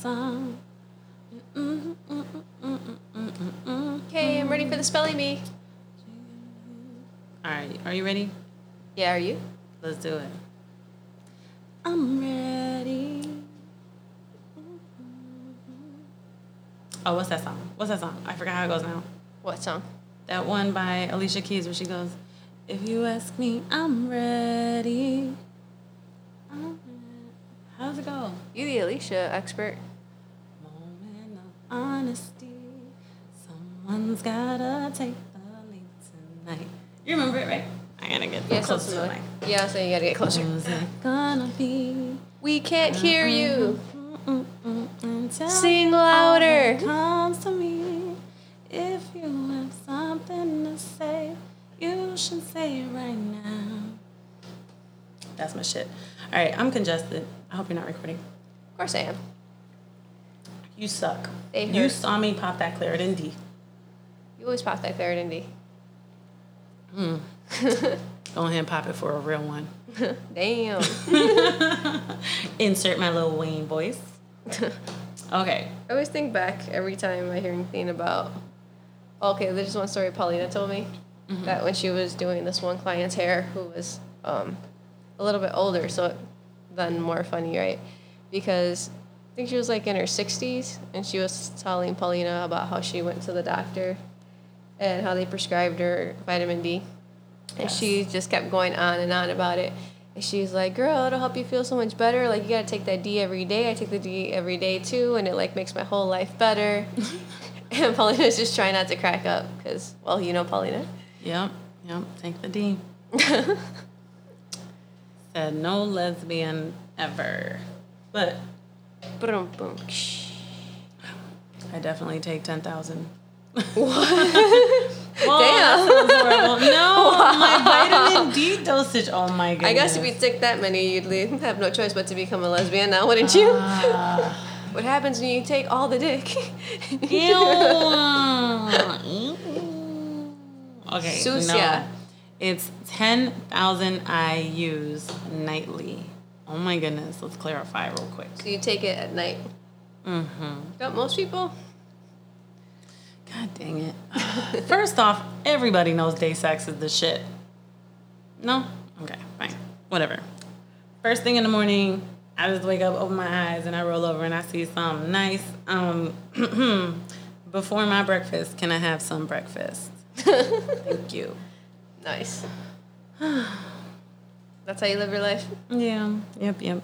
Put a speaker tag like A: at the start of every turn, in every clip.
A: song.
B: Okay, I'm ready for the spelling bee.
A: All right, are you ready?
B: Yeah, are you?
A: Let's do it. I'm ready. Oh, what's that song? What's that song? I forgot how it goes now.
B: What song?
A: That one by Alicia Keys where she goes, If you ask me, I'm ready. I'm ready." How it go?
B: You the Alicia expert.
A: Honesty. Someone's gotta take the lead tonight. You remember it, right? I gotta get
B: Yeah,
A: close to the mic.
B: Yeah, so you gotta get closer.
A: Who's it gonna be?
B: We can't hear you. Sing louder.
A: Comes to me. If you have something to say, you should say it right now. That's my shit. All right, I'm congested. I hope you're not recording.
B: Of course I am.
A: You suck.
B: They
A: You saw me pop that Claritin D.
B: You always pop that Claritin D. Hmm.
A: Go ahead and pop it for a real one.
B: Damn.
A: Insert my Lil Wayne voice. Okay.
B: I always think back every time I hear anything about. Okay, there's just one story Paulina told me that when she was doing this one client's hair who was um, a little bit older, so then more funny, right? Because I think she was like in her 60s and she was telling Paulina about how she went to the doctor and how they prescribed her vitamin D. And
A: Yes.
B: she just kept going on and on about it. And she's like, girl, it'll help you feel so much better. Like, you gotta take that D every day. I take the D every day too, and it like makes my whole life better. and Paulina's just trying not to crack up because, well, you know Paulina.
A: Yep. Yep. Take the D. Said no lesbian ever. But
B: Boom, boom.
A: I definitely take 10,000. What?
B: Damn.
A: Horrible. No, my vitamin D dosage. Oh my goodness.
B: I guess if you took that many, you'd have no choice but to become a lesbian now, wouldn't you?
A: Ah.
B: what happens when you take all the dick?
A: Ew. okay.
B: Sucia.
A: No. It's 10,000 IUs nightly. Oh my goodness. Let's clarify real quick.
B: So you take it at night.
A: Mm-hmm.
B: Don't most people?
A: God dang it. First off, everybody knows day sex is the shit. No? Okay, fine. Whatever. First thing in the morning, I just wake up, open my eyes, and I roll over and I see something nice. Um, before my breakfast, can I have some breakfast? Thank you.
B: Nice. That's how you live your life?
A: Yeah, yep, yep.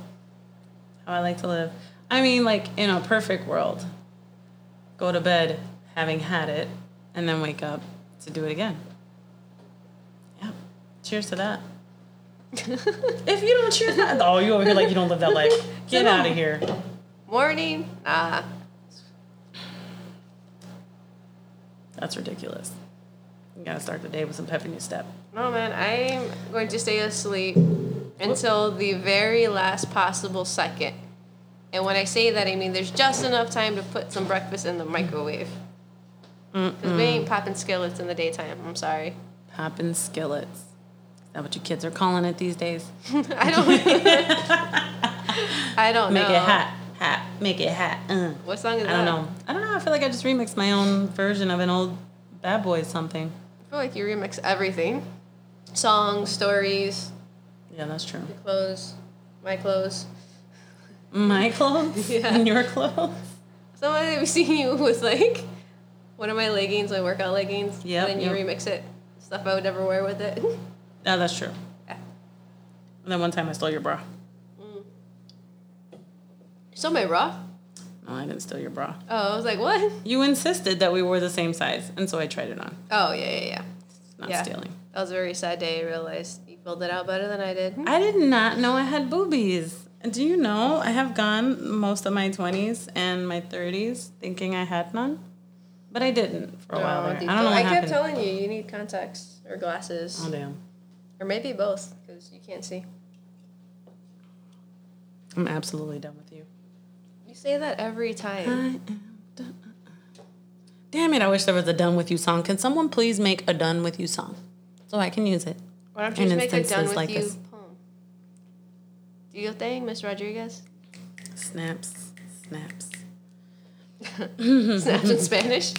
A: How I like to live. I mean, like, in a perfect world, go to bed having had it, and then wake up to do it again. Yeah. Cheers to that. if you don't cheers that, oh, you over here like you don't live that life. Get
B: No.
A: out of here.
B: Morning? Nah.
A: That's ridiculous. You gotta start the day with some pep in your step.
B: No, man. I'm going to stay asleep until the very last possible second. And when I say that, I mean there's just enough time to put some breakfast in the microwave. Because we ain't popping skillets in the daytime. I'm sorry.
A: Popping skillets. Is that what your kids are calling it these days?
B: I don't. I don't
A: Make
B: know.
A: it hot. Hot. Make it hot. Uh.
B: What song is that?
A: I
B: that?
A: don't know. I don't know. I feel like I just remixed my own version of an old Bad Boys something.
B: I feel like you remix everything. Songs, stories,
A: Yeah, that's true.
B: clothes, my clothes.
A: My clothes
B: Yeah.
A: and your clothes.
B: Somebody I've seen you with like one of my leggings, my workout leggings.
A: Yeah.
B: And then you
A: yep.
B: remix it. Stuff I would never wear with it.
A: No, that's true.
B: Yeah.
A: And then one time I stole your bra.
B: You stole my bra.
A: No, I didn't steal your bra.
B: Oh, I was like, what?
A: You insisted that we were the same size, and so I tried it on.
B: Oh yeah, yeah, yeah.
A: It's not
B: Yeah.
A: stealing.
B: That was a very sad day. I realized you filled it out better than I did.
A: I did not know I had boobies. Do you know I have gone most of my 20s and my 30s thinking I had none? But I didn't for a while there. I don't know
B: I
A: happened.
B: kept telling you you need contacts or glasses,
A: oh, damn.
B: or maybe both, because you can't see.
A: I'm absolutely done with you.
B: You say that every
A: I
B: time.
A: am done. Damn it, I wish there was a done with you song. Can someone please make a done with you song so I can use it?
B: Why don't you
A: in
B: just make a done with
A: like
B: you
A: this.
B: poem? Do your thing, Miss Rodriguez.
A: Snaps, snaps.
B: Snaps in Spanish.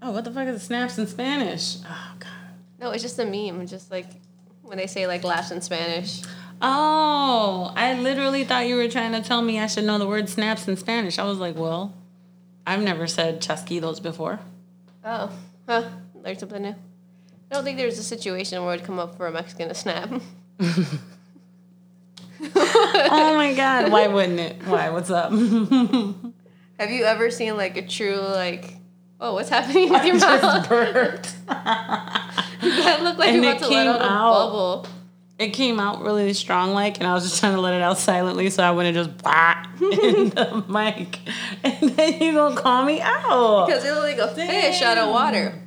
A: Oh, what the fuck is snaps in Spanish? Oh god.
B: No, it's just a meme. Just like when they say like laughs in Spanish.
A: Oh, I literally thought you were trying to tell me I should know the word snaps in Spanish. I was like, well, I've never said chasquidos before.
B: Oh, huh? Learned something new. I don't think there's a situation where it'd come up for a Mexican to snap.
A: oh my god, why wouldn't it? Why? What's up?
B: Have you ever seen like a true like, oh, what's happening with your
A: just
B: mouth?
A: burped.
B: that looked like
A: And
B: you're
A: it
B: about to let out a bubble.
A: It came out really strong, like, and I was just trying to let it out silently, so I wouldn't just bah in the mic, and then you gonna call me out.
B: Because it looked like a fish out of water.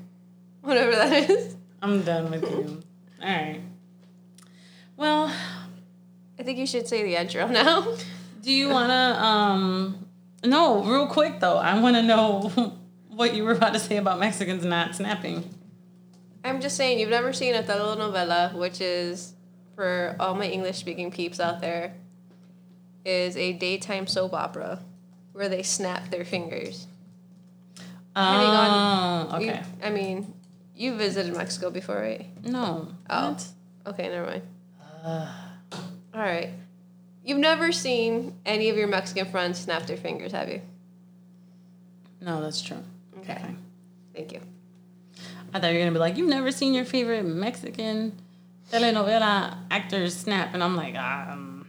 B: Whatever that is.
A: I'm done with you. All right. Well,
B: I think you should say the intro now.
A: do you wanna? Um, no, real quick though. I want to know what you were about to say about Mexicans not snapping.
B: I'm just saying, you've never seen a telenovela, which is, for all my English speaking peeps out there, is a daytime soap opera where they snap their fingers. You
A: Oh,
B: You-
A: okay.
B: I mean, you visited Mexico before, right?
A: No.
B: Oh.
A: What?
B: Okay, never mind. All right. You've never seen any of your Mexican friends snap their fingers, have you?
A: No, that's true.
B: Okay.
A: fine.
B: Thank you.
A: I thought you were gonna be like, you've never seen your favorite Mexican telenovela actors snap, and I'm like, um,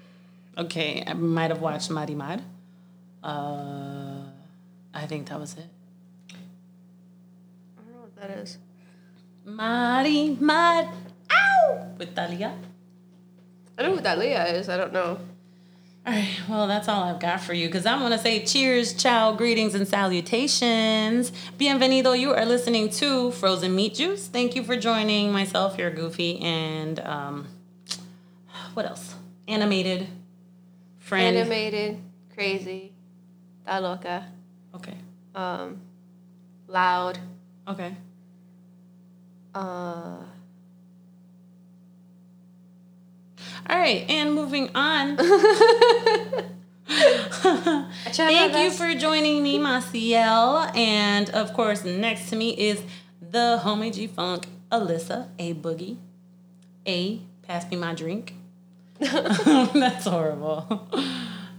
A: okay, I might have watched Marimar. Uh, I think that was it.
B: I don't know what that is.
A: Marimar, ow, with Thalía.
B: I don't know who that Leah is. I don't know.
A: All right, well, that's all I've got for you because I want to say cheers, ciao, greetings, and salutations. Bienvenido. You are listening to Frozen Meat Juice. Thank you for joining myself, your goofy, and um, what else? Animated friend.
B: Animated, crazy, ta loca,
A: Okay,
B: um, loud,
A: okay.
B: Uh,
A: All right, and moving on.
B: I tried my
A: Thank you for joining me, Maciel. And of course, next to me is the homie G Funk, Alyssa, A Boogie. A, pass me my drink. That's horrible.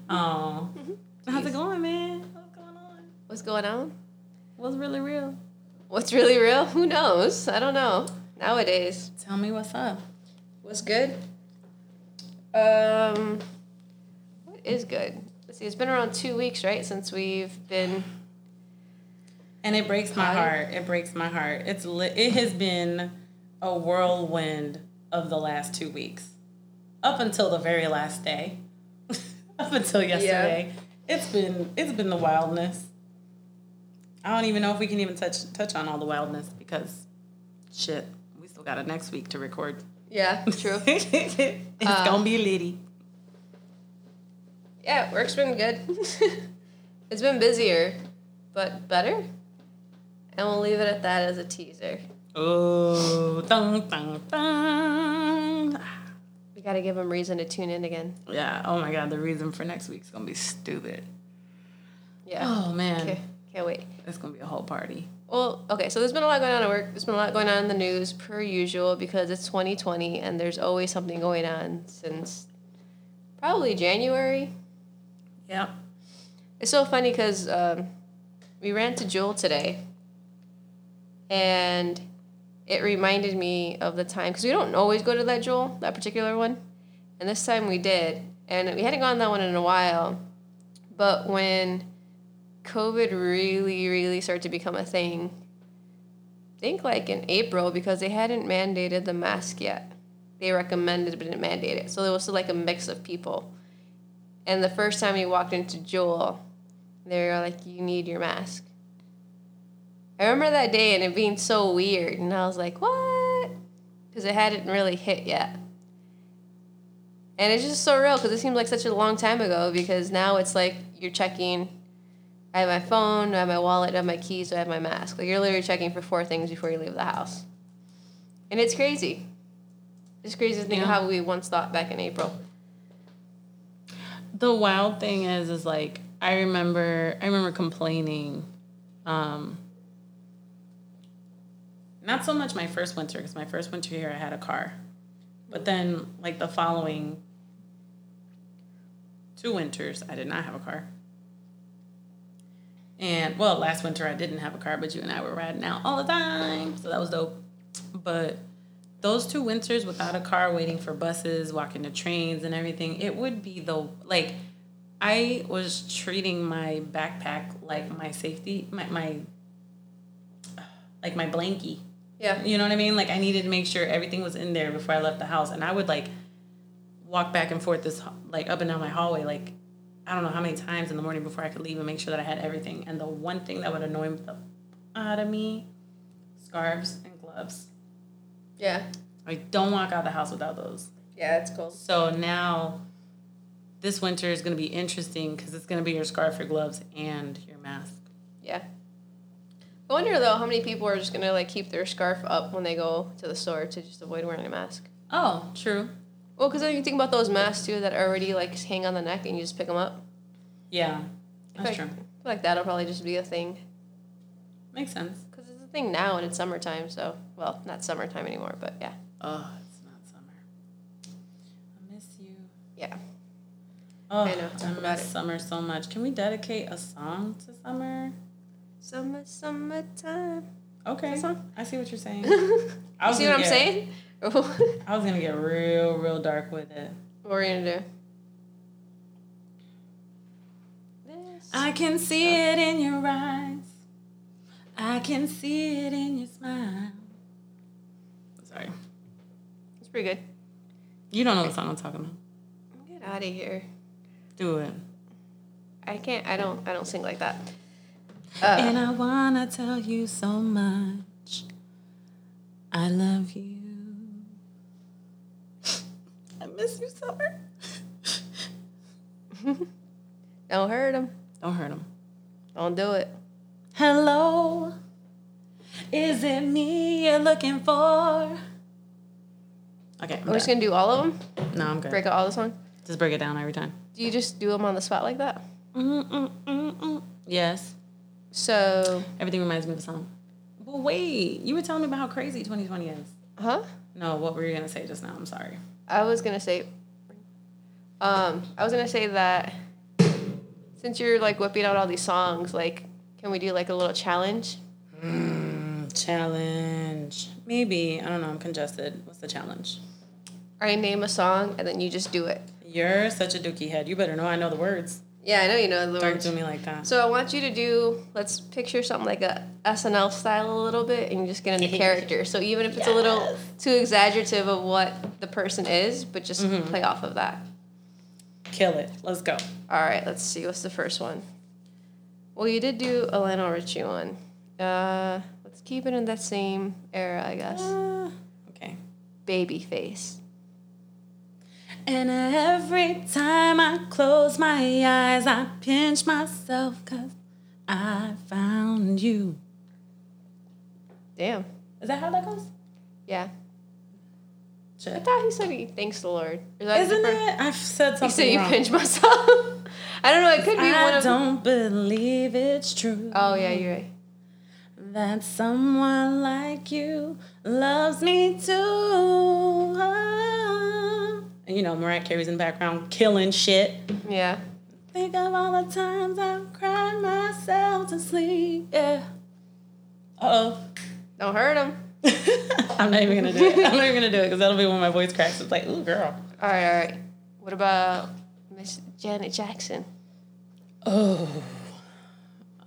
A: Oh. How's it going, man? What's going on?
B: What's going on?
A: What's really real?
B: What's really real? Who knows? I don't know. Nowadays,
A: Tell me what's up.
B: what's good? Um, what is good? Let's see. It's been around two weeks, right, since we've been.
A: And it breaks my heart. It breaks my heart. It's li- it has been a whirlwind of the last two weeks, up until the very last day, up until yesterday. Yeah. It's been it's been the wildness. I don't even know if we can even touch touch on all the wildness because, shit, we still got it next week to record.
B: Yeah, true.
A: it's gonna be litty.
B: yeah, work's been good. it's been busier, but better. And we'll leave it at that as a teaser.
A: Oh, dun, dun, dun.
B: We gotta give them reason to tune in again.
A: Yeah. Oh my god, the reason for next week's gonna be stupid.
B: Yeah.
A: Oh man,
B: Okay. Can't wait.
A: it's gonna be a whole party.
B: Well, okay, so there's been a lot going on at work. There's been a lot going on in the news, per usual, because it's 2020 and there's always something going on since probably January.
A: Yeah.
B: It's so funny because um, we ran to Jewel today and it reminded me of the time, because we don't always go to that Jewel, that particular one. And this time we did. And we hadn't gone that one in a while. But when COVID really, really started to become a thing, I think like in April, because they hadn't mandated the mask yet. They recommended but didn't mandate it. So there was like a mix of people. And the first time we walked into Jewel, they were like, "You need your mask." I remember that day and it being so weird, and I was like, "What?" Because it hadn't really hit yet. And it's just so real because it seems like such a long time ago. Because now it's like you're checking. I have my phone, I have my wallet, I have my keys, I have my mask. Like you're literally checking for four things before you leave the house. And it's crazy. It's crazy to think of
A: Yeah.
B: how we once thought back in April.
A: The wild thing is, is like I remember I remember complaining. Um, not so much my first winter because my first winter here I had a car, but then like the following two winters I did not have a car. And well, last winter I didn't have a car, but you and I were riding out all the time, so that was dope. But those two winters without a car, waiting for buses, walking to trains and everything, it would be the like I was treating my backpack like my safety, my my like my blankie.
B: Yeah.
A: You know what I mean? Like I needed to make sure everything was in there before I left the house, and I would like walk back and forth this like up and down my hallway like I don't know how many times in the morning before I could leave and make sure that I had everything. And the one thing that would annoy me the out of me, scarves and gloves.
B: Yeah.
A: I don't walk out of the house without those.
B: Yeah, it's cool.
A: So now, this winter is going to be interesting because it's going to be your scarf, your gloves, and your mask.
B: Yeah. I wonder though how many people are just gonna like keep their scarf up when they go to the store to just avoid wearing a mask.
A: Oh, true.
B: Well, because then you think about those masks too that already like hang on the neck and you just pick them up.
A: Yeah, that's
B: feel
A: true.
B: like, I feel like that'll probably just be a thing
A: Makes sense.
B: because it's a thing now and it's summertime. So well, not summertime anymore, but yeah.
A: Oh, it's not summer. I miss you.
B: Yeah.
A: Oh,
B: I know,
A: I miss
B: it.
A: summer so much. Can we dedicate a song to summer?
B: Summer, summertime.
A: Okay, I see what you're saying. I
B: see what I'm saying? What
A: I was gonna get real, real dark with it.
B: What are you gonna do? This.
A: I can see it in your eyes. I can see it in your smile. Sorry.
B: It's pretty good.
A: You don't know the song I'm talking about.
B: Get out of here.
A: Do it.
B: I can't. I don't. I don't sing like that. Uh,
A: And I wanna tell you so much. I love you. I miss you, Summer.
B: don't hurt him.
A: Don't hurt him.
B: Don't do it.
A: Hello. Is it me you're looking for? Okay. I'm
B: We're just
A: done.
B: gonna do all of them.
A: no, I'm good.
B: Break out all the song.
A: Just break it down every time.
B: Do you just do them on the spot like that?
A: Mm-mm-mm-mm. Yes.
B: So,
A: Everything reminds me of a song. But wait, you were telling me about how crazy 2020 is.
B: huh?
A: No, what were you gonna say just now? I'm sorry.
B: I was gonna say. Um, I was gonna say that since you're like whipping out all these songs, like, can we do like a little challenge?
A: Mm, challenge. Maybe. I don't know. I'm congested. What's the challenge?
B: I name a song and then you just do it.
A: You're such a dookie head. You better know I know the words.
B: Yeah, I know you know the
A: Don't
B: words.
A: do me like that.
B: So I want you to do. Let's picture something like a SNL style a little bit, and you just get into character. So even if it's a little too exaggerative of what the person is, but just
A: Mm-hmm.
B: play off of that.
A: Kill it. Let's go.
B: All right, let's see. What's the first one? Well, you did do a Lionel Richie one. Uh, let's keep it in that same era, I guess.
A: Uh, okay.
B: Babyface.
A: And every time I close my eyes, I pinch myself because I found you.
B: Damn.
A: Is that how that goes?
B: Yeah. I thought he said he thanks the Lord. Is that
A: Isn't
B: different?
A: it? I've said
B: He
A: something
B: said you pinch myself. I don't know. It could be one
A: I
B: of.
A: don't believe it's true.
B: Oh yeah, you're right.
A: that someone like you loves me too. And you know, Mariah Carey's in the background killing shit.
B: Yeah.
A: Think of all the times I've cried myself to sleep. Yeah. Uh
B: Don't hurt him.
A: oh. I'm not even gonna do it. I'm not even gonna do it because that'll be when my voice cracks. It's like, ooh, girl.
B: All right, all right. What about Miss Janet Jackson?
A: Oh.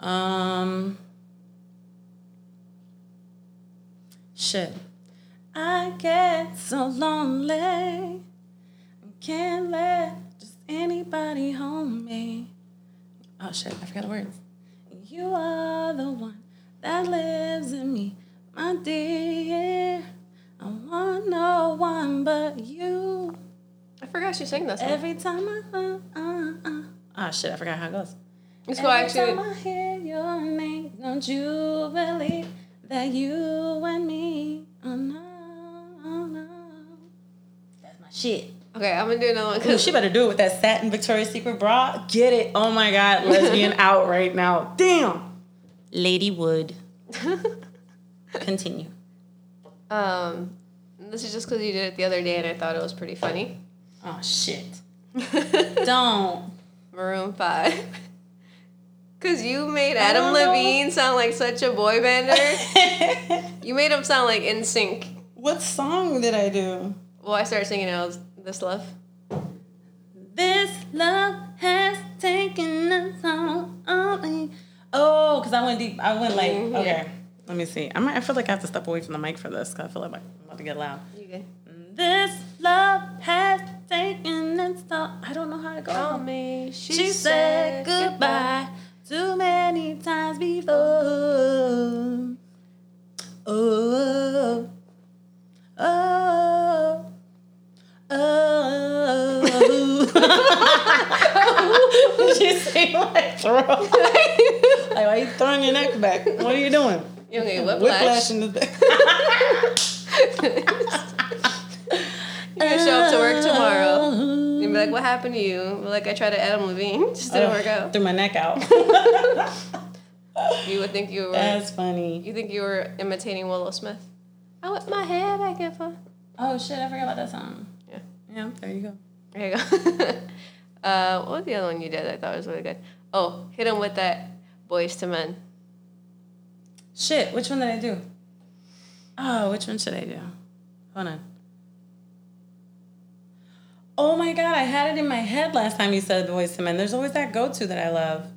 A: Um. Shit. I get so lonely. Can't let just anybody hold me. Oh shit, I forgot the words. You are the one that lives in me, my dear. I want no one but you.
B: I forgot she sang that song.
A: Every time I uh, uh, uh. Ah shit, I forgot how it goes.
B: Let's go
A: Every time
B: actually.
A: I hear your name, don't you believe that you and me? Oh no, oh no. That's my shit.
B: Okay, I'm gonna do another one.
A: Ooh,
B: 'cause-
A: she better do it with that satin Victoria's Secret bra. Get it. Oh my God. Lesbian out right now. Damn. Lady Wood. Continue.
B: um, this is just because you did it the other day and I thought it was pretty funny.
A: Oh, shit. Don't.
B: Maroon Five. Cause you made Adam
A: don't know.
B: Levine sound like such a boy bander. you made him sound like NSYNC.
A: what song did I do?
B: Well, I started singing. I was this love.
A: This love has taken us on. Only. Oh, because I went deep. I went like,
B: Mhm,
A: okay. Let me see. I might. I feel like I have to step away from the mic for this because I feel like I'm about to get loud.
B: You good?
A: This love has taken its toll. I don't know how to go.
B: Call me.
A: She, said goodbye too many times before. Oh, oh, oh. she saved my throat. like, why are you throwing your neck back? What are you doing?
B: You okay? Whiplash.
A: Whiplash in the
B: You're gonna show up to work tomorrow. You'll be like, "What happened to you?" Like, I tried to Adam Levine, just didn't oh, work out.
A: Threw my neck out.
B: You would think you were.
A: That's funny.
B: You think you were imitating Willow Smith? I whip my hair back and forth.
A: Oh shit, I forgot about that song.
B: Yeah.
A: There you go.
B: There you go. uh, what was the other one you did? I thought was really good. Oh, hit him with that Boyz II Men.
A: Shit, which one did I do? Oh, which one should I do? Hold on. Oh my god, I had it in my head last time you said Boyz II Men. There's always that go to that I love.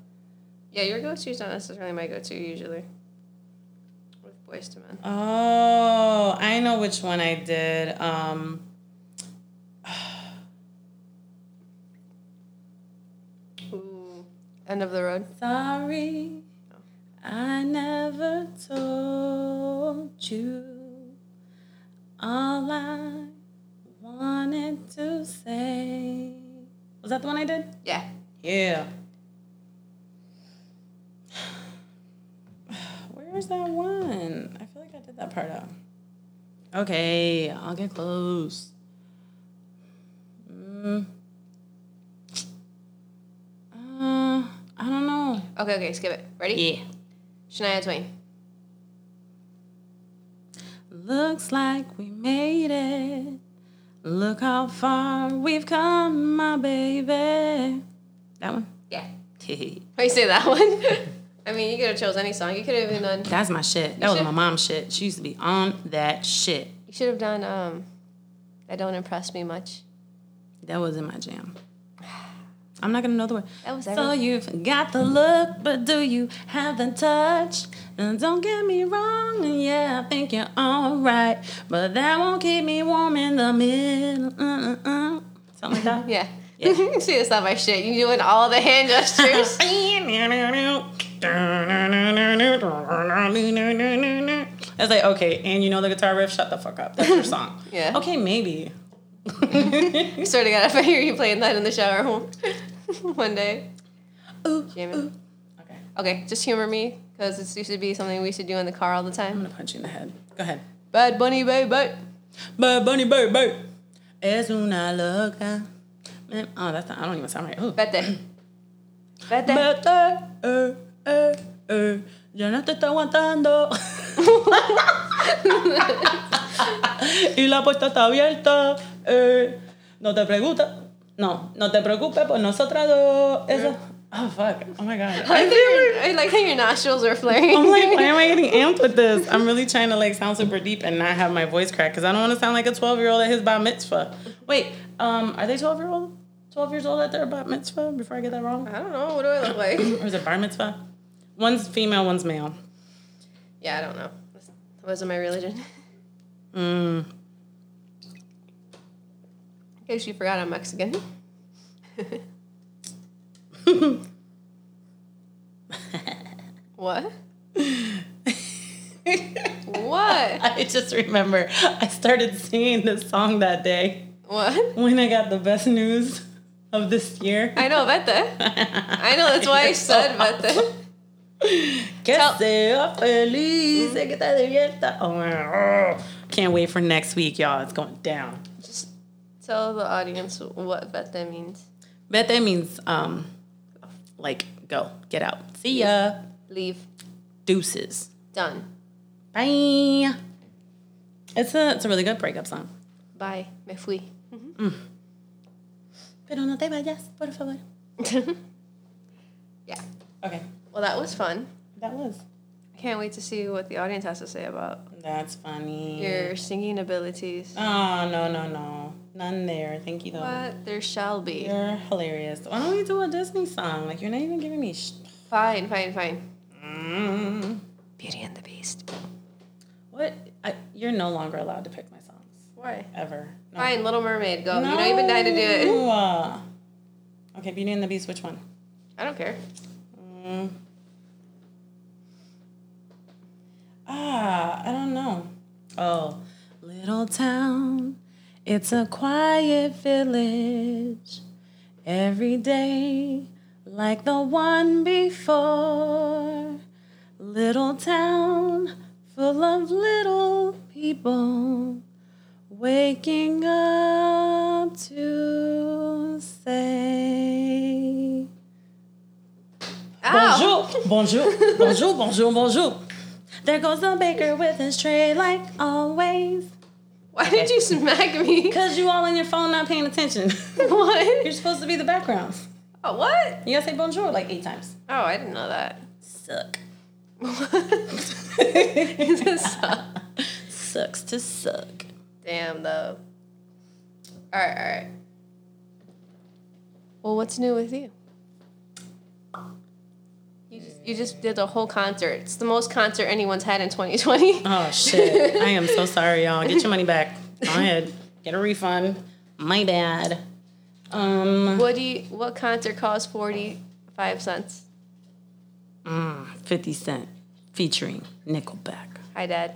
B: Yeah, your go-to is not necessarily my go-to usually. With Boyz II Men.
A: Oh, I know which one I did. Um
B: Ooh. End of the road.
A: Sorry, I never told you all I wanted to say. Was that the one I did?
B: Yeah.
A: Yeah. Where's that one? I feel like I did that part out. Okay, I'll get close. Mm. Uh, I don't know.
B: Okay, okay, skip it. Ready?
A: Yeah.
B: Shania Twain.
A: Looks like we made it. Look how far we've come, my baby. That one?
B: Yeah. Why you say that one? I mean, you could have chose any song. You could have even done.
A: That's my shit. That was my mom's shit. She used to be on that shit.
B: You should have done. Um, that don't impress me much.
A: That wasn't my jam. I'm not gonna know the word.
B: That was
A: So you've got the look, but do you have the touch? And don't get me wrong, yeah, I think you're alright, but that won't keep me warm in the middle. Uh-uh-uh. Something like that.
B: Yeah.
A: Yeah.
B: See, that's not my shit. You doing all the hand gestures.
A: It's like, okay, and you know the guitar riff? Shut the fuck up. That's your song.
B: Yeah.
A: Okay, maybe.
B: I swear to God, if I hear you playing that in the shower one day.
A: Ooh,
B: Jamming.
A: ooh. Okay.
B: Okay, just humor me because it used to be something we used to do in the car all the time.
A: I'm gonna punch you in the head. Go ahead.
B: Bad Bunny, baby.
A: Bad Bunny, baby. Es una loca. Man, Oh, that's not, I don't even sound right. Ooh.
B: Vete. Vete.
A: Vete, eh, eh, eh. Ya no te está aguantando. y la puerta está abierta. Eh. No te pregunta. No, no te preocupes por nosotras dos. Eso. Oh, fuck. Oh, my God.
B: I like, how your, I like how your nostrils are flaring.
A: I'm like, why am I getting amped with this? I'm really trying to like sound super deep and not have my voice crack because I don't want to sound like a 12 year old at his bar mitzvah. Wait, um, are they 12 year old? 12 years old at their bar mitzvah? Before I get that wrong,
B: I don't know. What do I look like?
A: or is it bar mitzvah? One's female, one's male.
B: yeah, I don't know. That wasn't my religion.
A: Mm.
B: In case you forgot, I'm Mexican. what? what?
A: I just remember I started singing this song that day
B: What?
A: when I got the best news of this year.
B: I know, vete. I know, that's why I
A: You're so
B: said vete.
A: Que
B: Tell-
A: sea feliz, que te divierta. Oh, my- oh. Can't wait for next week, y'all. It's going down.
B: Tell the audience what vete means.
A: Vete means um, like go, get out. See ya.
B: Leave.
A: Deuces.
B: Done.
A: Bye. It's a it's a really good breakup song.
B: Bye. Me fui. Hmm.
A: Pero no te vayas, por favor.
B: yeah.
A: Okay.
B: Well, that was fun.
A: That was.
B: I can't wait to see what the audience has to say about
A: That's funny.
B: your singing abilities.
A: Oh no no no. None there. Thank you though.
B: What? There shall be.
A: You're hilarious. Why don't we do a Disney song? Like you're not even giving me. Sh-
B: Fine, fine, fine.
A: mm.
B: Beauty and the Beast.
A: What? I, you're no longer allowed to pick my songs
B: Why?
A: ever. No.
B: Fine, Little Mermaid. Go. You know you've been dying to do it.
A: Okay, Beauty and the Beast. Which one?
B: I don't care.
A: Mm. Ah, I don't know. Oh, little town, it's a quiet village. Every day, like the one before. Little town, full of little people, waking up to say.
B: Ow!
A: Bonjour, oh. bonjour, bonjour, bonjour, bonjour. There goes the baker with his tray, like always.
B: Why did you smack me?
A: Cause you all on your phone not paying attention.
B: what?
A: You're supposed to be the background.
B: Oh, what?
A: You gotta say bonjour like eight times.
B: Oh, I didn't know that.
A: Suck.
B: This sucks.
A: Sucks to suck.
B: Damn, though. All right, all right. Well, what's new with you? You just, you just did a whole concert. It's the most concert anyone's had in 2020.
A: Oh shit. I am so sorry, y'all. Get your money back. Go ahead. Get a refund. My bad. Um
B: What do you? What concert costs 45 cents?
A: mm, 50 Cent featuring Nickelback.
B: Hi, Dad.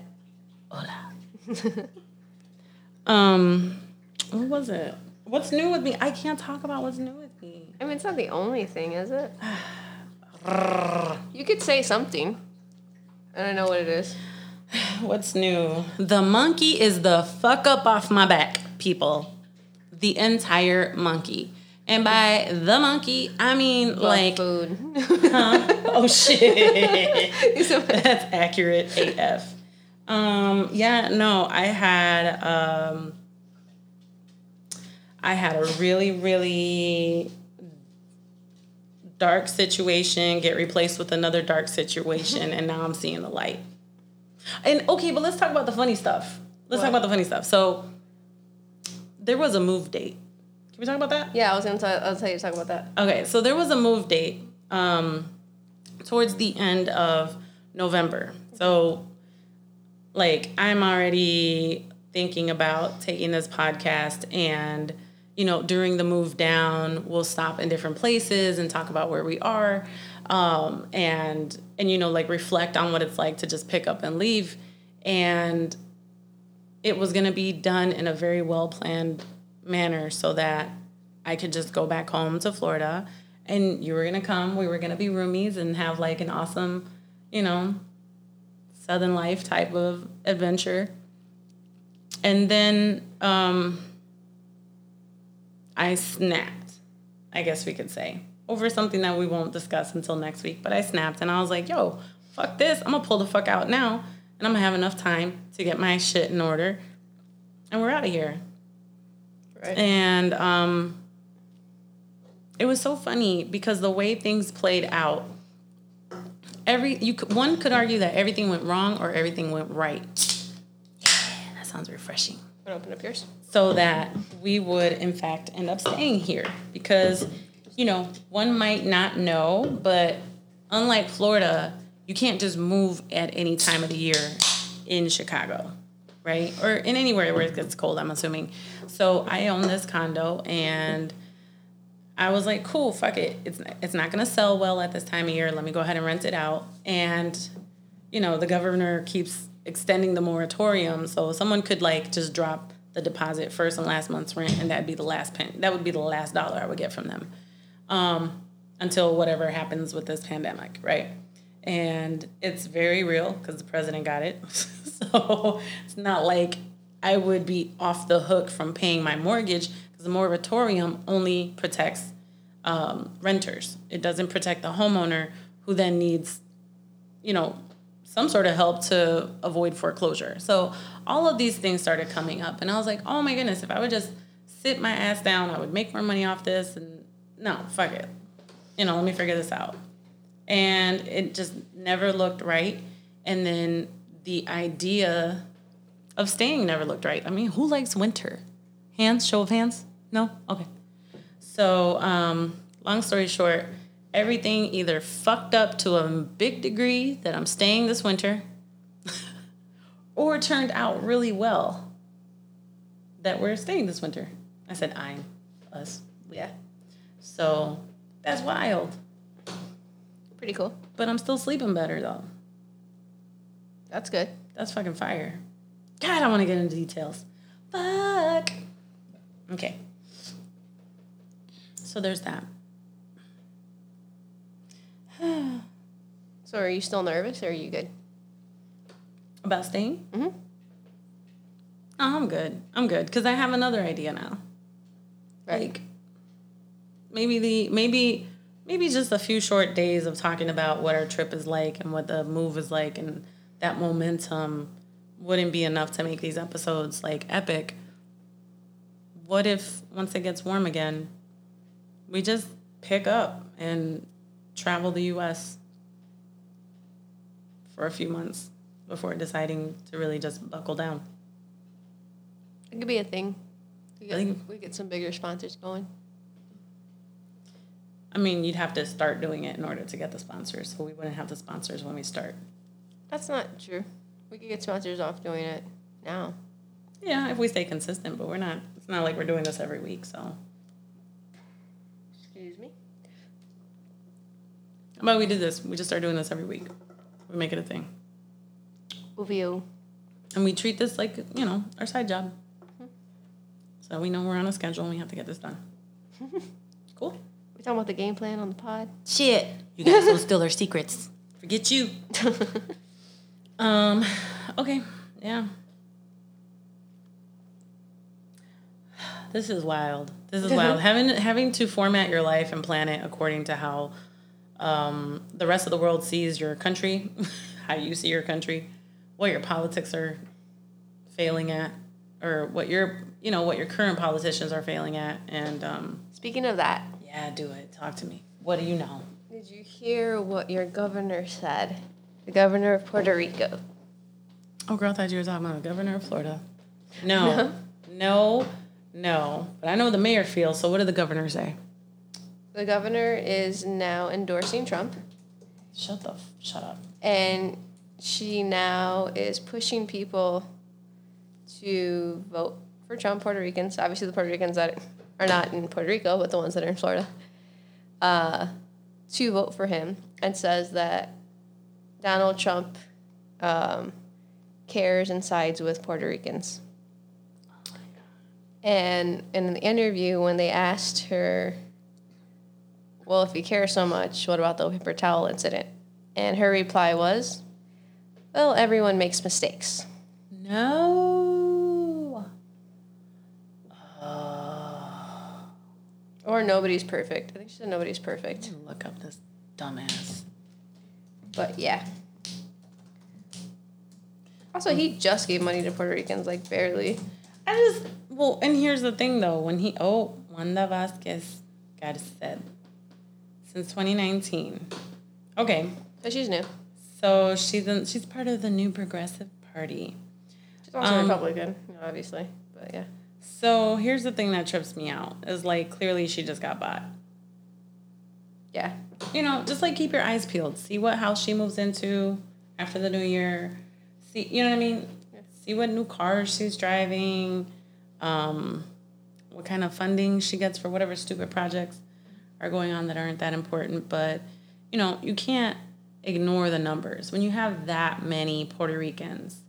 A: Hola. um what was it? What's new with me? I can't talk about what's new with me.
B: I mean, it's not the only thing, is it? You could say something. I don't know what it is.
A: What's new? The monkey is the fuck up off my back, people. The entire monkey. And by the monkey, I mean
B: Love
A: like,
B: food.
A: oh shit. That's accurate AF. Um, yeah, no, I had um I had a really, really dark situation get replaced with another dark situation, and now I'm seeing the light. And okay, but let's talk about the funny stuff. Let's talk about the funny stuff. So there was a move date. Can we talk about that?
B: yeah, I was gonna tell. I'll tell you to talk about that.
A: Okay, so there was a move date um, towards the end of November. So, like, I'm already thinking about taking this podcast and, you know, during the move down, we'll stop in different places and talk about where we are. Um, and, and, you know, like reflect on what it's like to just pick up and leave. And it was going to be done in a very well planned manner so that I could just go back home to Florida and you were going to come. We were going to be roomies and have like an awesome, you know, Southern life type of adventure. And then um, I snapped, I guess we could say, over something that we won't discuss until next week. But I snapped and I was like, yo, fuck this. I'm to pull the fuck out now and I'm to have enough time to get my shit in order. And we're out of here.
B: Right.
A: And um, it was so funny because the way things played out, every you could, one could argue that everything went wrong or everything went right. Yeah, that sounds refreshing.
B: Wanna open up yours.
A: So that we would in fact end up staying here because you know one might not know, but unlike Florida, you can't just move at any time of the year in Chicago, right? Or in anywhere where it gets cold, I'm assuming. So I own this condo and I was like, cool, fuck it. It's it's not gonna sell well at this time of year. Let me go ahead and rent it out. And you know, the governor keeps extending the moratorium, so someone could like just drop the deposit first and last month's rent, and that'd be the last pen. That would be the last dollar I would get from them, um, until whatever happens with this pandemic, right? And it's very real because the president got it, so it's not like I would be off the hook from paying my mortgage because the moratorium only protects um, renters. It doesn't protect the homeowner who then needs, you know, some sort of help to avoid foreclosure. So all of these things started coming up, and I was like, oh my goodness, if I would just sit my ass down, I would make more money off this. And no, fuck it. You know, let me figure this out. And it just never looked right. And then the idea of staying never looked right. I mean, who likes winter? Hands, show of hands? No? Okay. So, um, long story short, everything either fucked up to a big degree that I'm staying this winter or turned out really well that we're staying this winter. I said I'm, us,
B: Yeah.
A: So that's wild.
B: Pretty cool.
A: But I'm still sleeping better though.
B: That's good.
A: That's fucking fire. God, I want to get into details. Fuck. Okay. So there's that.
B: So are you still nervous or are you good?
A: About staying?
B: Mm hmm.
A: Oh, I'm good. I'm good because I have another idea now.
B: Right.
A: Like maybe the maybe maybe just a few short days of talking about what our trip is like and what the move is like and that momentum wouldn't be enough to make these episodes like epic. What if once it gets warm again, we just pick up and travel the US for a few months before deciding to really just buckle down?
B: It could be a thing. We
A: I
B: get,
A: think-
B: we get some bigger sponsors going.
A: I mean, you'd have to start doing it in order to get the sponsors, so we wouldn't have the sponsors when we start.
B: That's not true. We could get sponsors off doing it now.
A: Yeah, if we stay consistent, but we're not. It's not like we're doing this every week. So,
B: Excuse me.
A: How about we do this? We just start doing this every week. We make it a thing,
B: Uvio.
A: and we treat this like you know our side job. So we know we're on a schedule and we have to get this done. cool.
B: We talking about the game plan on the pod?
A: Shit, you guys don't steal our secrets. Forget you. Um. Okay. Yeah. This is wild. This is wild. having having to format your life and plan it according to how um, the rest of the world sees your country, how you see your country, what your politics are failing at, or what your you know what your current politicians are failing at, and um,
B: Speaking of that,
A: yeah, do it. Talk to me. What do you know?
B: did you hear what your governor said? The governor of Puerto Rico.
A: Oh, girl, I thought you were talking about the governor of Florida. No, no, no. But I know the mayor feels. So what did the governor say?
B: The governor is now endorsing Trump,
A: Shut the f- shut up.
B: and she now is pushing people to vote for Trump. Puerto Ricans, obviously the Puerto Ricans that are not in Puerto Rico, but the ones that are in Florida, uh, to vote for him, and says that Donald Trump um, cares and sides with Puerto Ricans. And in the interview, when they asked her, well, if you care so much, what about the paper towel incident? And her reply was, well, everyone makes mistakes.
A: No.
B: Uh, or nobody's perfect. I think she said nobody's perfect.
A: Look up this dumbass.
B: But yeah. Also, he just gave money to Puerto Ricans, like barely.
A: I just well, and here's the thing though. When he oh Wanda Vázquez got said since 2019. Okay,
B: So she's new.
A: so she's in, she's part of the new Progressive Party.
B: She's also
A: Um,
B: Republican, obviously. But yeah.
A: So here's the thing that trips me out is like clearly she just got bought.
B: Yeah.
A: You know, just like keep your eyes peeled. See what house she moves into after the new year. See, you know what I mean? See what new cars she's driving. Um, what kind of funding she gets for whatever stupid projects are going on that aren't that important. But, you know, you can't ignore the numbers. When you have that many Puerto Ricans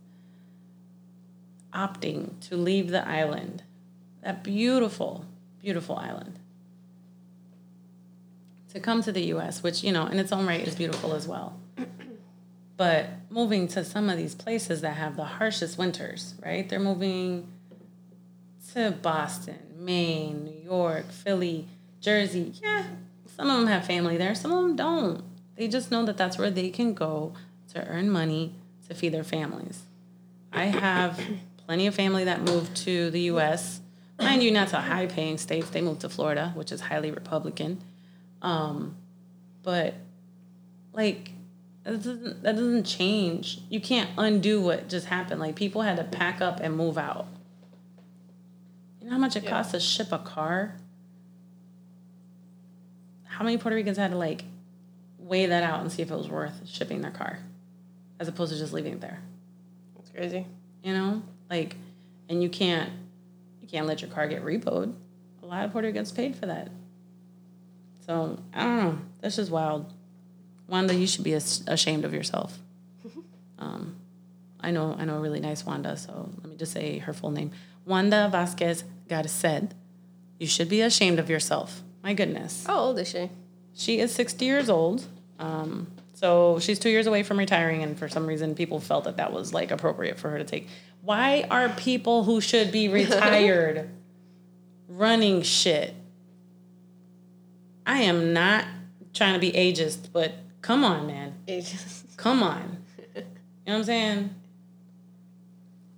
A: opting to leave the island, that beautiful, beautiful island, to come to the US, which, you know, in its own right is beautiful as well. But moving to some of these places that have the harshest winters, right? They're moving to Boston, Maine, New York, Philly, Jersey. Yeah, some of them have family there, some of them don't. They just know that that's where they can go to earn money to feed their families. I have plenty of family that moved to the US. Mind you, not to high paying states. They moved to Florida, which is highly Republican. Um, but like that doesn't that doesn't change. You can't undo what just happened. Like people had to pack up and move out. You know how much it
B: Yeah.
A: costs to ship a car? How many Puerto Ricans had to like weigh that out and see if it was worth shipping their car as opposed to just leaving it there?
B: That's crazy.
A: You know? Like and you can't you can't let your car get repoed. A lot of Puerto Ricans paid for that. So I don't know. That's just wild. Wanda, you should be ashamed of yourself. Um, I know, I know a really nice Wanda. So let me just say her full name: Wanda Vázquez Garced. You should be ashamed of yourself. My goodness,
B: How old is she?
A: she is sixty years old. Um, so she's two years away from retiring, and for some reason, people felt that that was like appropriate for her to take. Why are people who should be retired running shit? I am not trying to be ageist, but come on, man.
B: Ageist.
A: Come on. You know what I'm saying?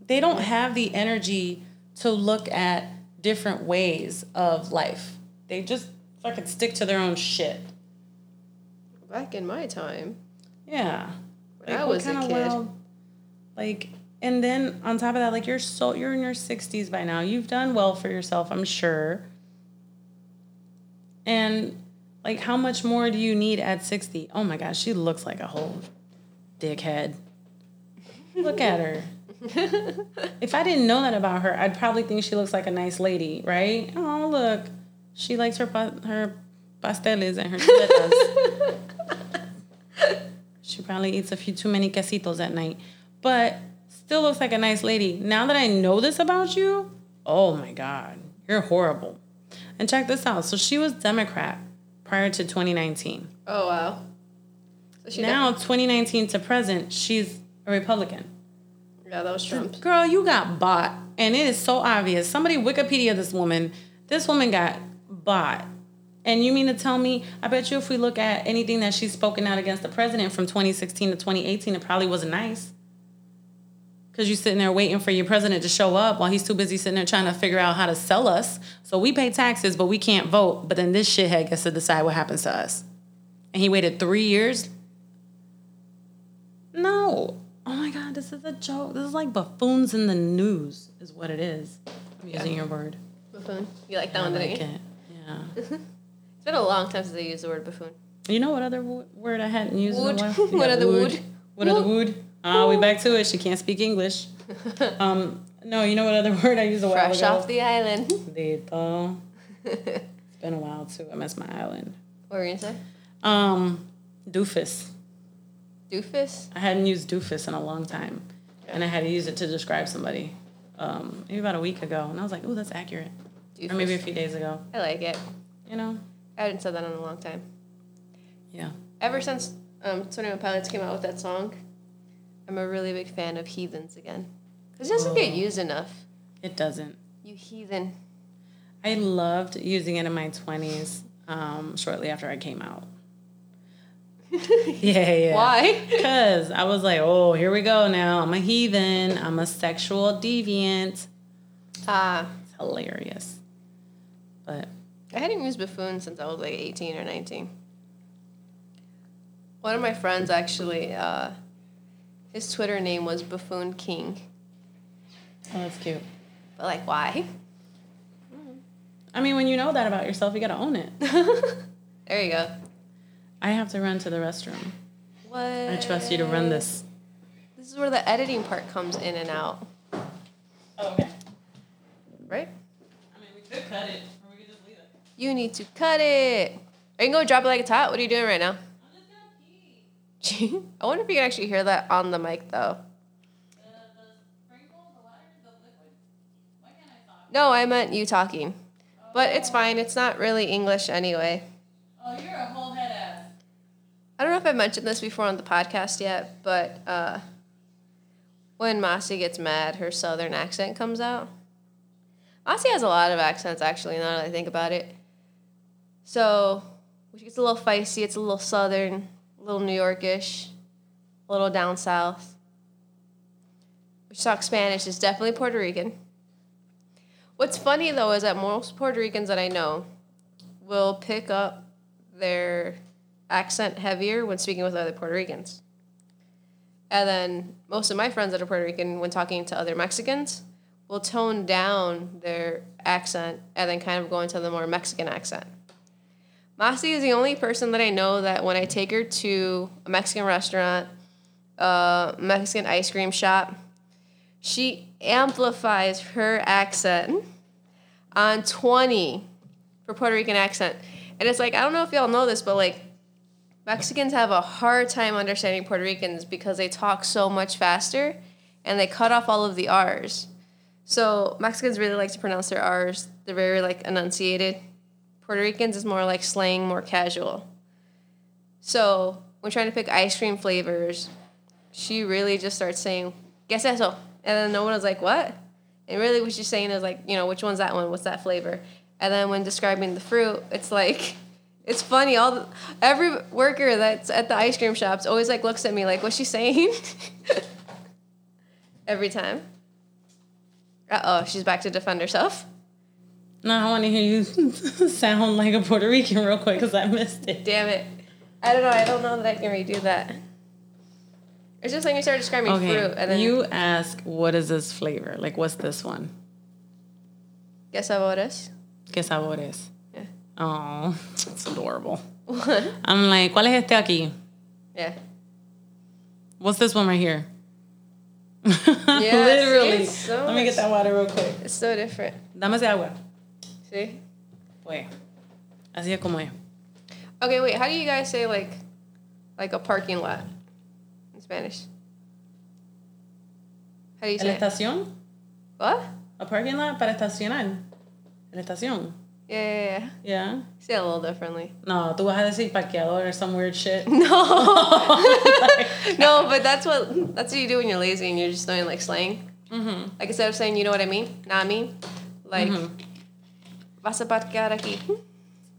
A: They don't have the energy to look at different ways of life. They just fucking stick to their own shit.
B: Back in my time,
A: Yeah.
B: when I was a kid.
A: like, and then on top of that, like you're so you're in your sixties by now. You've done well for yourself, I'm sure. And like, how much more do you need at sixty? Oh my gosh, she looks like a whole dickhead. Look at her. if I didn't know that about her, I'd probably think she looks like a nice lady, right? Oh look, she likes her her pasteles and her chuletas. She probably eats a few too many quesitos at night, but still looks like a nice lady. Now that I know this about you, oh my God, you're horrible. And check this out. So she was Democrat prior to 2019.
B: Oh wow. So she
A: Now, 2019 to present, she's a Republican.
B: yeah, that was Trump.
A: Girl, you got bought. And it is so obvious. Somebody Wikipedia this woman. This woman got bought. And you mean to tell me, I bet you if we look at anything that she's spoken out against the president from 2016 to 2018, it probably wasn't nice. Because you're sitting there waiting for your president to show up while he's too busy sitting there trying to figure out how to sell us. So we pay taxes, but we can't vote. But then this shithead gets to decide what happens to us. And he waited three years? No. Oh my God, this is a joke. This is like buffoons in the news, is what it is. I'm using your word.
B: Buffoon. You like that
A: I
B: one,
A: like
B: didn't you?
A: it. Yeah.
B: It's been a long time since I used the word buffoon.
A: You know what other wo- word I hadn't used
B: Wood.
A: in a while?
B: What other wood?
A: What other wood? Ah, we back to it. She can't speak English. Um, no, you know what other word I used a while
B: Fresh
A: ago?
B: off the island.
A: Dito. It's been a while too. I miss my island.
B: what were you gonna say?
A: Um, doofus.
B: Doofus?
A: I hadn't used doofus in a long time, and I had to use it to describe somebody. Um, maybe about a week ago, and I was like, "Oh, that's accurate." Or maybe a few days ago.
B: I like it.
A: You know?
B: I hadn't said that in a long time.
A: Yeah.
B: Ever since um, 21 Pilots came out with that song, I'm a really big fan of Heathens again. Because it doesn't get used enough.
A: It doesn't.
B: You heathen.
A: I loved using it in my twenties. Um, shortly after I came out. Yeah, yeah.
B: Why?
A: Because I was like, oh, here we go now. I'm a heathen. I'm a sexual deviant.
B: Ah,
A: It's hilarious. But
B: I hadn't used buffoon since I was like 18 or 19. One of my friends actually, uh, his Twitter name was Buffoon King.
A: oh, that's cute.
B: But like, why?
A: I mean, when you know that about yourself, you gotta own it.
B: there you go.
A: I have to run to the restroom.
B: What?
A: I trust you to run this.
B: This is where the editing part comes in and out,
A: Oh, okay.
B: right?
A: I mean, we could cut it, or we could just leave it.
B: You need to cut it. Are you gonna go drop it like it's hot? What are you doing right now?
A: I'm just gonna pee.
B: I wonder if you can actually hear that on the mic though.
A: The, the sprinkle, the water, the liquid. Why can't I talk?
B: No, I meant you talking. But it's fine. It's not really English anyway.
A: Oh, you're a whole head ass.
B: I don't know if I mentioned this before on the podcast yet, but uh, when Masi gets mad, her southern accent comes out. Masi has a lot of accents, actually, now that I think about it. So, she gets a little feisty, it's a little southern, a little New Yorkish, a little down south. She talks Spanish, it's definitely Puerto Rican. What's funny, though, is that most Puerto Ricans that I know will pick up their accent heavier when speaking with other Puerto Ricans. And then most of my friends that are Puerto Rican, when talking to other Mexicans, will tone down their accent and then kind of go into the more Mexican accent. Masi is the only person that I know that when I take her to a Mexican restaurant, a Mexican ice cream shop, she amplifies her accent on 20 for Puerto Rican accent. And it's like, I don't know if y'all know this, but like Mexicans have a hard time understanding Puerto Ricans because they talk so much faster and they cut off all of the R's. So Mexicans really like to pronounce their R's. They're very like enunciated. Puerto Ricans is more like slang, more casual. So when trying to pick ice cream flavors, she really just starts saying, ¿Qué es eso? And then no one was like, what? And really what she's saying is like, you know, which one's that one? What's that flavor? And then when describing the fruit, it's like, it's funny. All the, every worker that's at the ice cream shops always like looks at me like, what's she saying? every time. Uh oh, she's back to defend herself.
A: No, I want to hear you sound like a Puerto Rican real quick because I missed it.
B: Damn it. I don't know. I don't know that I can redo that. It's just like you start describing
A: Okay,
B: fruit and then
A: you ask, what is this flavor? Like, what's this one?
B: ¿Qué sabores?
A: ¿Qué sabor es?
B: Yeah.
A: Oh, it's adorable.
B: What?
A: I'm like, ¿cuál es este aquí?
B: yeah.
A: What's this one right here?
B: see,
A: Literally.
B: so
A: Let me get that water real quick.
B: It's so different.
A: Dame ese agua.
B: See?
A: Pues, así es como es.
B: Okay, wait. How do you guys say like, like a parking lot in Spanish? How do you say?
A: la
B: it?
A: estación?
B: What?
A: A parking lot para estacionar. La estación.
B: Yeah, yeah, yeah.
A: Yeah.
B: Say it a little differently.
A: No, tú vas a decir parqueador or some weird shit.
B: No, no, but that's what that's what you do when you're lazy and you're just doing like slang.
A: Mhm.
B: Like instead of saying, you know what I mean, nah, I mean, like, vas a parquear aquí,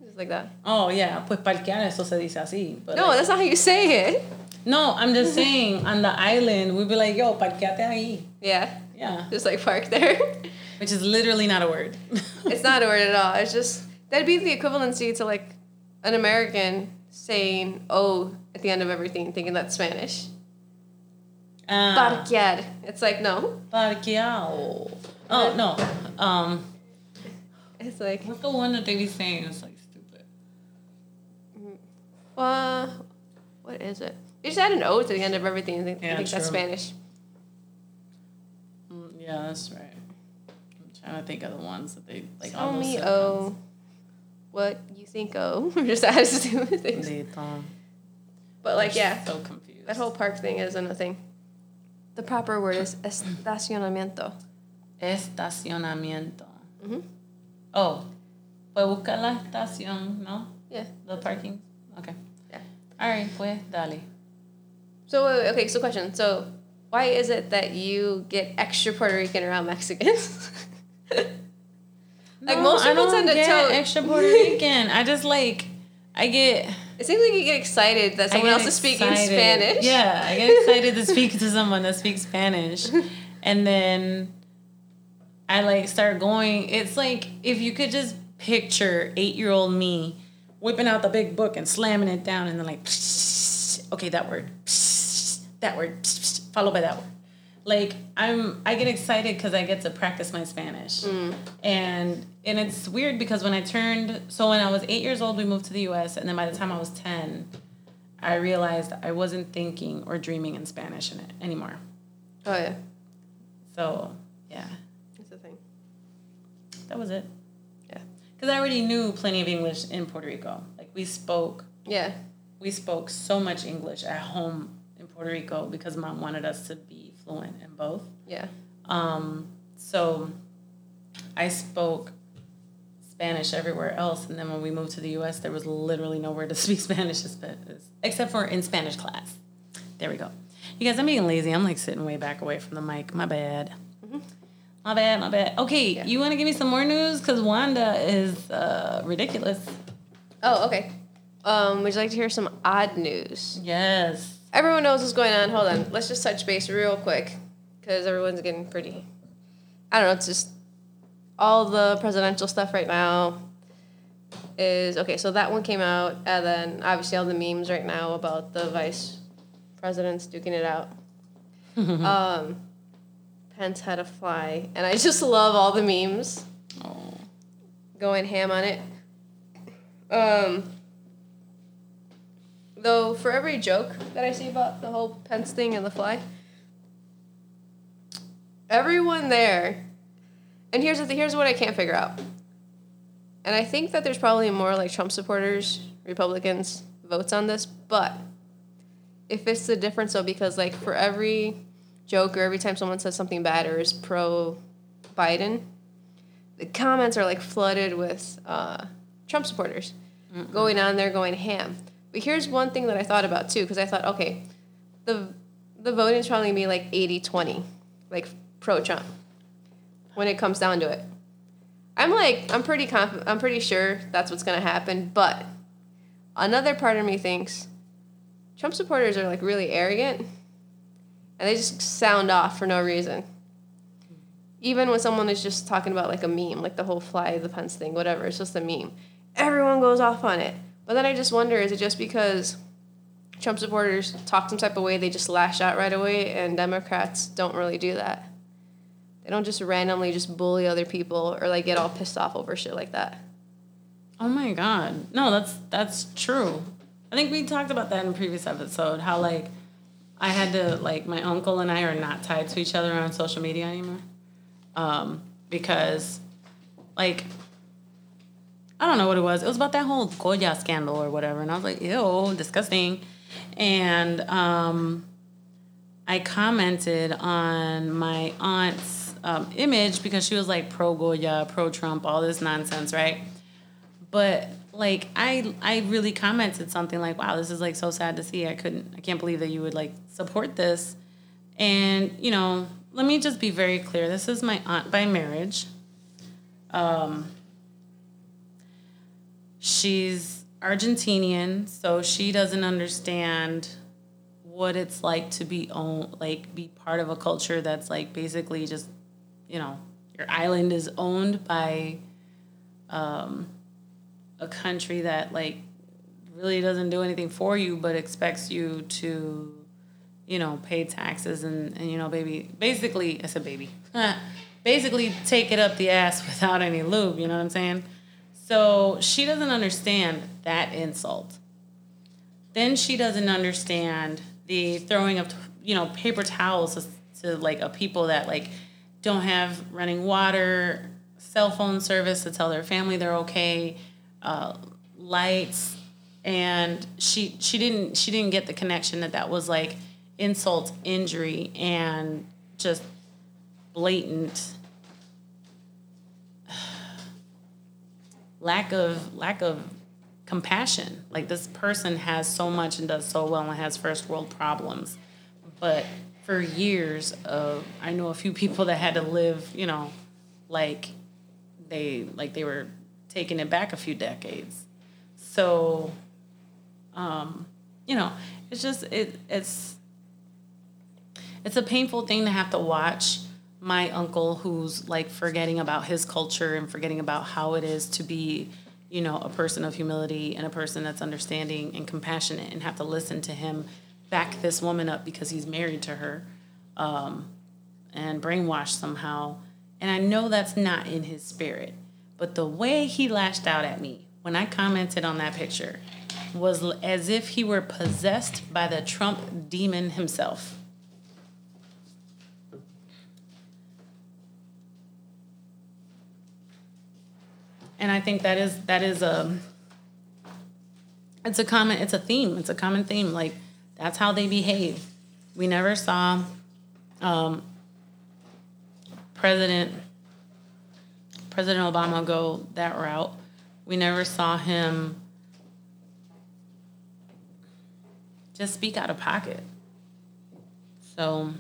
B: just like that.
A: Oh, yeah. Pues parquear, eso se dice así.
B: No,
A: like-
B: that's not how you say it.
A: no, I'm just saying, on the island, we'd be like, yo, parqueate ahí.
B: Yeah,
A: Yeah.
B: just like park there.
A: Which is literally not a word.
B: it's not a word at all. It's just that'd be the equivalency to like an American saying "oh" at the end of everything, thinking that's Spanish.
A: Ah,
B: Parquear. It's like no.
A: parqueado. Oh, no. Um,
B: It's like
A: what's the one that they be saying? It's like stupid.
B: uh, what is it? You just add an O to the end of everything. and think,
A: Yeah,
B: I think that's. Spanish.
A: Mm, yeah, that's right. I'm trying to think of the ones that they like.
B: Tell me oh, what you think oh, just has to things. But like yeah,
A: So confused.
B: that whole park thing is a thing. The proper word is estacionamiento.
A: Estacionamiento.
B: Mhm.
A: Oh, pues buscar la estación, ¿no?
B: Yeah.
A: The parking. Okay.
B: Yeah.
A: All right, pues dale.
B: So wait, wait, okay, so question. So why is it that you get extra Puerto Rican around Mexicans? like
A: No,
B: most people tend to
A: get
B: tell.
A: extra Puerto Rican. I just like, I get.
B: It seems like you get excited that someone else is speaking. Spanish.
A: Yeah, I get excited to speak to someone that speaks Spanish, and then I like start going. It's like if you could just picture eight-year-old me whipping out the big book and slamming it down, and then like, okay, that word, that word, followed by that word. Like I'm, I get excited because I get to practice my Spanish, mm. and and it's weird because when I turned, so when I was eight years old, we moved to the U.S., and then by the time I was ten, I realized I wasn't thinking or dreaming in Spanish in it anymore.
B: Oh yeah,
A: So yeah,
B: that's the thing.
A: That was it.
B: Yeah.
A: Because I already knew plenty of English in Puerto Rico. Like we spoke,
B: Yeah.
A: we spoke so much English at home in Puerto Rico because mom wanted us to be fluent in both.
B: Yeah.
A: Um, so I spoke Spanish everywhere else, and then when we moved to the U.S., there was literally nowhere to speak Spanish except for in Spanish class. There we go. You guys, I'm being lazy. I'm like sitting way back away from the mic. My bad. Mm-hmm. My bad. My bad. Okay, yeah. you want to give me some more news? Because Wanda is uh, ridiculous.
B: Oh, okay. Um, would you like to hear some odd news?
A: Yes.
B: Everyone knows what's going on. Hold on. Let's just touch base real quick because everyone's getting pretty. I don't know. It's just all the presidential stuff right now is okay. So that one came out, and then obviously all the memes right now about the vice presidents duking it out. um, Pence had a fly, and I just love all the memes. Oh. Going ham on it. Um, though, for every joke that I see about the whole Pence thing and the fly, everyone there, and here's the thing, here's what I can't figure out. And I think that there's probably more like Trump supporters, Republicans votes on this, but if it's the difference though, because like for every joke or every time someone says something bad or is pro Biden, the comments are like flooded with uh, Trump supporters Mm-mm. going on there going ham. But here's one thing that I thought about too, because I thought, okay, the the voting is probably gonna be like 80-20, like pro Trump when it comes down to it. I'm like, I'm pretty confident, I'm pretty sure that's what's gonna happen, but another part of me thinks Trump supporters are like really arrogant and they just sound off for no reason. Even when someone is just talking about like a meme, like the whole fly the Pence thing, whatever, it's just a meme. Everyone goes off on it. But then I just wonder is it just because Trump supporters talk some type of way, they just lash out right away, and Democrats don't really do that? They don't just randomly just bully other people or like get all pissed off over shit like that.
A: Oh my god. No, that's that's true. I think we talked about that in a previous episode. How like I had to like my uncle and I are not tied to each other on social media anymore, um, because like I don't know what it was. It was about that whole Goya scandal or whatever, and I was like, ew, disgusting. And um, I commented on my aunt's um, image because she was like pro Goya, pro Trump, all this nonsense, right? But like I I really commented something like, "Wow, this is like so sad to see. I couldn't I can't believe that you would like support this." And, you know, let me just be very clear. This is my aunt by marriage. Um she's Argentinian, so she doesn't understand what it's like to be own like be part of a culture that's like basically just, you know, your island is owned by um a country that like really doesn't do anything for you but expects you to you know pay taxes and, and you know baby basically i said baby. Basically take it up the ass without any lube you know what i'm saying? So she doesn't understand that insult. Then she doesn't understand the throwing of you know paper towels to, to like a people that like don't have running water cell phone service to tell their family they're okay uh, lights, and she she didn't she didn't get the connection that that was like insult, injury, and just blatant lack of lack of compassion. Like this person has so much and does so well and has first world problems, but for years of I know a few people that had to live, you know, like they like they were taking it back a few decades. So, um, you know, it's just it it's it's a painful thing to have to watch my uncle who's like forgetting about his culture and forgetting about how it is to be you know a person of humility and a person that's understanding and compassionate and have to listen to him back this woman up because he's married to her um, and brainwashed somehow and i know that's not in his spirit but the way he lashed out at me when I commented on that picture was as if he were possessed by the Trump demon himself. And I think that is that is a it's a common it's a theme. It's a common theme. Like that's how they behave. We never saw um, President President Obama go that route. We never saw him just speak out of pocket. So,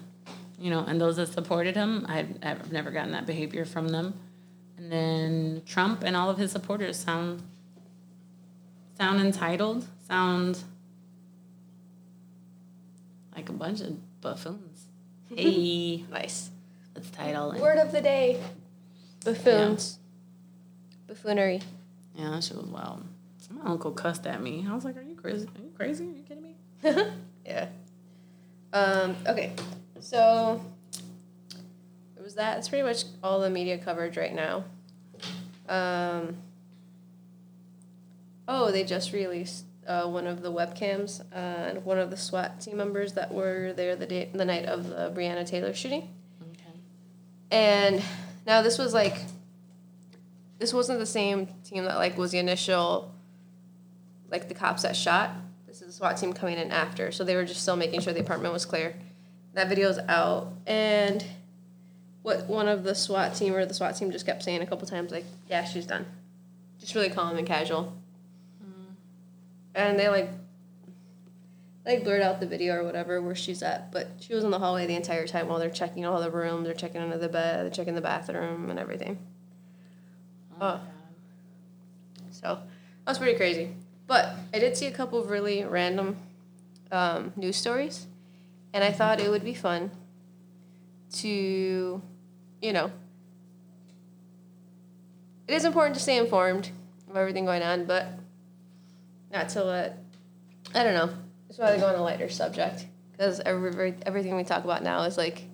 A: you know, and those that supported him, I've, I've never gotten that behavior from them. And then Trump and all of his supporters sound sound entitled, sound like a bunch of buffoons. Hey,
B: Nice.
A: let's title it.
B: Word of the day. Buffoons. Buffoonery.
A: Yeah, that shit was wild. My uncle cussed at me. I was like, "Are you crazy? Are you crazy? Are you kidding me?"
B: yeah. Um, okay. So it was that. It's pretty much all the media coverage right now. Um, oh, they just released uh, one of the webcams uh, and one of the SWAT team members that were there the day, the night of the Breonna Taylor shooting.
A: Okay.
B: And now this was like this wasn't the same team that like was the initial like the cops that shot. This is the SWAT team coming in after. So they were just still making sure the apartment was clear. That video's out and what one of the SWAT team or the SWAT team just kept saying a couple times like, Yeah, she's done. Just really calm and casual. Hmm. And they like like blurred out the video or whatever where she's at, but she was in the hallway the entire time while they're checking all the rooms, they're checking under the bed, they're checking the bathroom and everything. Oh. So that was pretty crazy. But I did see a couple of really random um, news stories, and I thought it would be fun to, you know, it is important to stay informed of everything going on, but not to let, I don't know, just rather go on a lighter subject because every, everything we talk about now is like,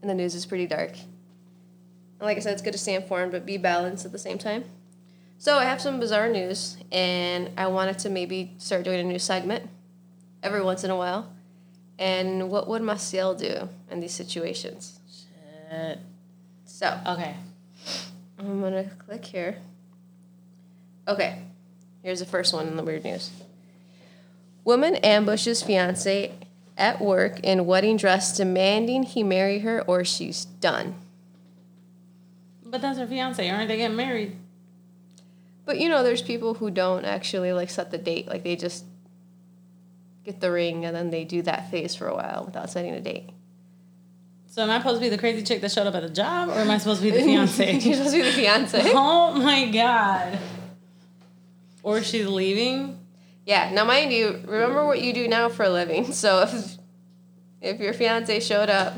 B: in the news is pretty dark. And like I said, it's good to stay informed, but be balanced at the same time. So I have some bizarre news, and I wanted to maybe start doing a new segment every once in a while. And what would Maciel do in these situations?
A: Shit.
B: So
A: Okay.
B: I'm gonna click here. Okay, here's the first one in the weird news. Woman ambushes fiance at work in wedding dress, demanding he marry her or she's done.
A: But that's her fiance. Aren't they getting married?
B: But you know, there's people who don't actually like set the date. Like they just get the ring and then they do that phase for a while without setting a date.
A: So am I supposed to be the crazy chick that showed up at the job, or am I supposed to be the fiance?
B: You're supposed to be the fiance.
A: oh my god. Or she's leaving.
B: Yeah. Now, mind you, remember what you do now for a living. So if if your fiance showed up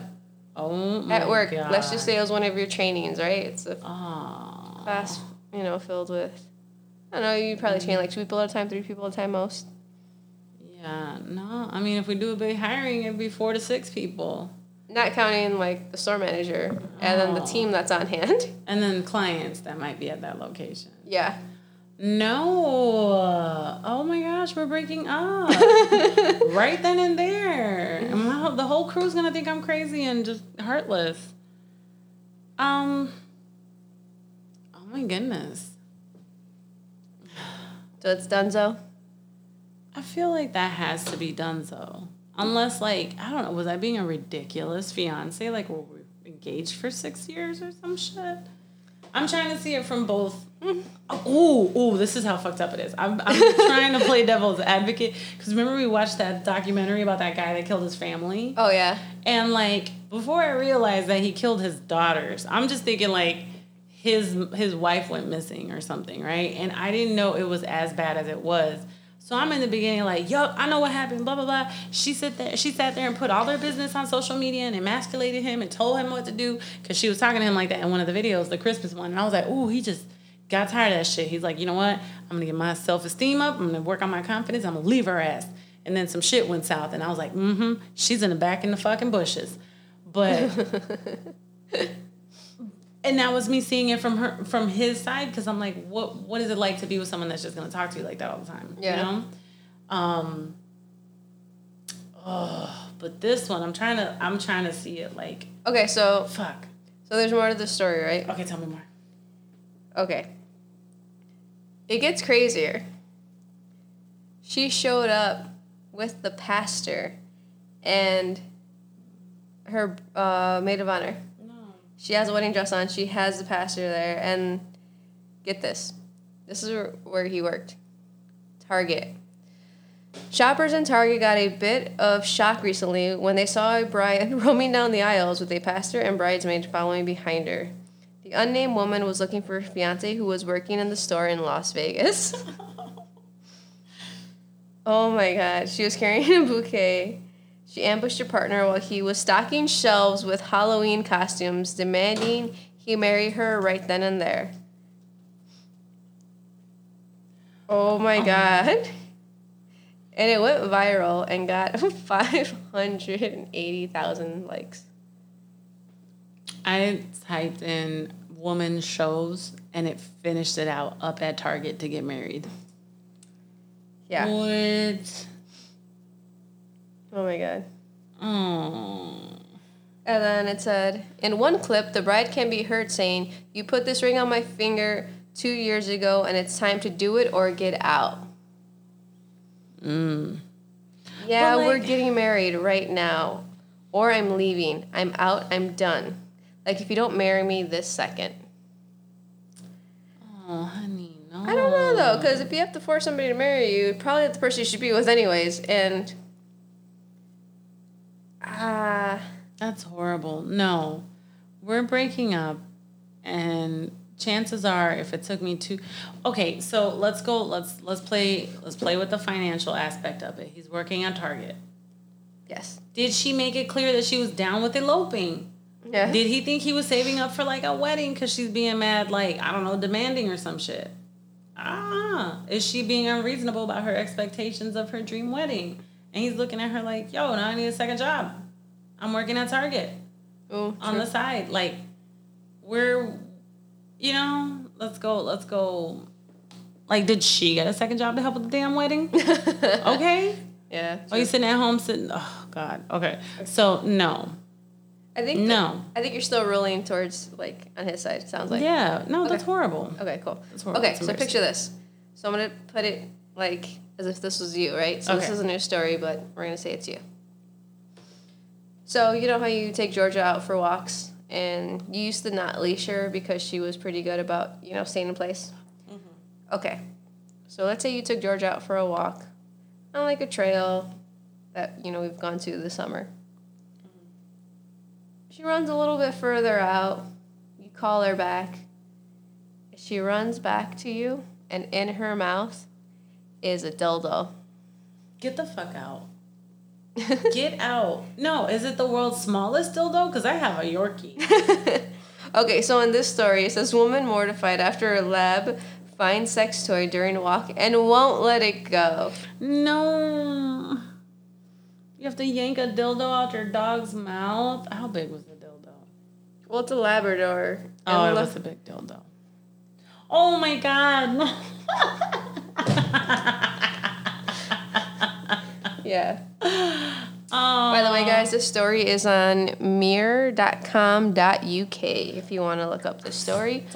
A: Oh
B: at work,
A: God.
B: let's just say it was one of your trainings, right? It's a class, you know, filled with. I don't know. You probably mm-hmm. train like two people at a time, three people at a time, most.
A: Yeah, no. I mean, if we do a big hiring, it'd be four to six people,
B: Not counting like the store manager and then the
A: Oh.
B: team that's on hand.
A: and then clients that might be at that location.
B: Yeah.
A: No. Oh my gosh, we're breaking up right then and there. And my, the whole crew's gonna think I'm crazy and just heartless. Um. Oh my goodness.
B: So it's Dunzo.
A: I feel like that has to be done so. Unless, like, I don't know, was I being a ridiculous fiance? Like, were we engaged for six years or some shit? I'm trying to see it from both. Oh, ooh, this is how fucked up it is. I'm, I'm trying to play devil's advocate because remember we watched that documentary about that guy that killed his family?
B: Oh yeah.
A: And like before I realized that he killed his daughters, I'm just thinking like his his wife went missing or something, right? And I didn't know it was as bad as it was. So I'm in the beginning like, yup, I know what happened, blah blah blah. She sat there, she sat there and put all their business on social media and emasculated him and told him what to do because she was talking to him like that in one of the videos, the Christmas one. And I was like, ooh, he just got tired of that shit. He's like, you know what? I'm gonna get my self esteem up. I'm gonna work on my confidence. I'm gonna leave her ass. And then some shit went south, and I was like, mm-hmm. She's in the back in the fucking bushes. But and that was me seeing it from her from his side because I'm like, what what is it like to be with someone that's just gonna talk to you like that all the time?
B: Yeah.
A: You know? Um Oh, but this one I'm trying to I'm trying to see it like
B: Okay, so
A: fuck.
B: so there's more to the story, right?
A: Okay, tell me more.
B: Okay. It gets crazier. She showed up with the pastor and her uh, maid of honor. She has a wedding dress on. She has the pastor there, and get this, this is where- where he worked. Target. Shoppers in Target got a bit of shock recently when they saw a bride roaming down the aisles with a pastor and bridesmaid following behind her. The unnamed woman was looking for her fiance who was working in the store in Las Vegas. oh my god, she was carrying a bouquet. She ambushed her partner while he was stocking shelves with Halloween costumes, demanding he marry her right then and there. Oh my oh. god. And it went viral and got 580,000 likes.
A: I typed in woman shows and it finished it out up at Target to get married.
B: Yeah.
A: What?
B: Oh my god.
A: Oh.
B: And then it said, in one clip, the bride can be heard saying, You put this ring on my finger two years ago and it's time to do it or get out.
A: Mm.
B: Yeah,
A: But,
B: we're getting married right now. Or I'm leaving. I'm out. I'm done. Like, if you don't marry me this second.
A: Oh, honey, no.
B: I don't know though, because if you have to force somebody to marry you, probably the person you should be with, anyways. And. Ah.
A: That's horrible. No, we're breaking up, and chances are, if it took me two, okay, so let's go. Let's let's play. Let's play with the financial aspect of it. He's working on Target.
B: yes.
A: Did she make it clear that she was down with eloping?
B: Yeah.
A: Did he think he was saving up for like a wedding because she's being mad, like I don't know, demanding or some shit? Ah, is she being unreasonable about her expectations of her dream wedding? And he's looking at her like, "Yo, now I need a second job. I'm working at Target."
B: Ooh,
A: on the side. Like we're you know, let's go, let's go. Like, did she get a second job to help with the damn wedding? okay.
B: yeah.
A: Oh, you sitting at home sitting oh God. Okay. So no.
B: I think
A: No.
B: I think you're still rolling towards like on his side. Sounds like.
A: Yeah. No, that's horrible.
B: Okay. Cool.
A: That's horrible.
B: Okay. So picture this. So I'm gonna put it like as if this was you, right? So this is a new story, but we're gonna say it's you. So you know how you take Georgia out for walks, and you used to not leash her because she was pretty good about you know staying in place. Mm-hmm. Okay. So let's say you took Georgia out for a walk on like a trail that you know we've gone to this summer. Mm-hmm. She runs a little bit further out. You call her back. She runs back to you, and in her mouth is a dildo.
A: Get the fuck out. Get out. No, is it the world's smallest dildo? Because I have a Yorkie.
B: okay, so in this story, it says woman mortified after a lab finds sex toy during walk and won't let it go.
A: No. You have to yank a dildo out your dog's mouth. How big was the dildo?
B: Well, it's a Labrador.
A: Oh, it was a big dildo. Oh my god.
B: Yeah.
A: Oh.
B: By the way, guys, this story is on mirror.com.uk if you want to look up the story.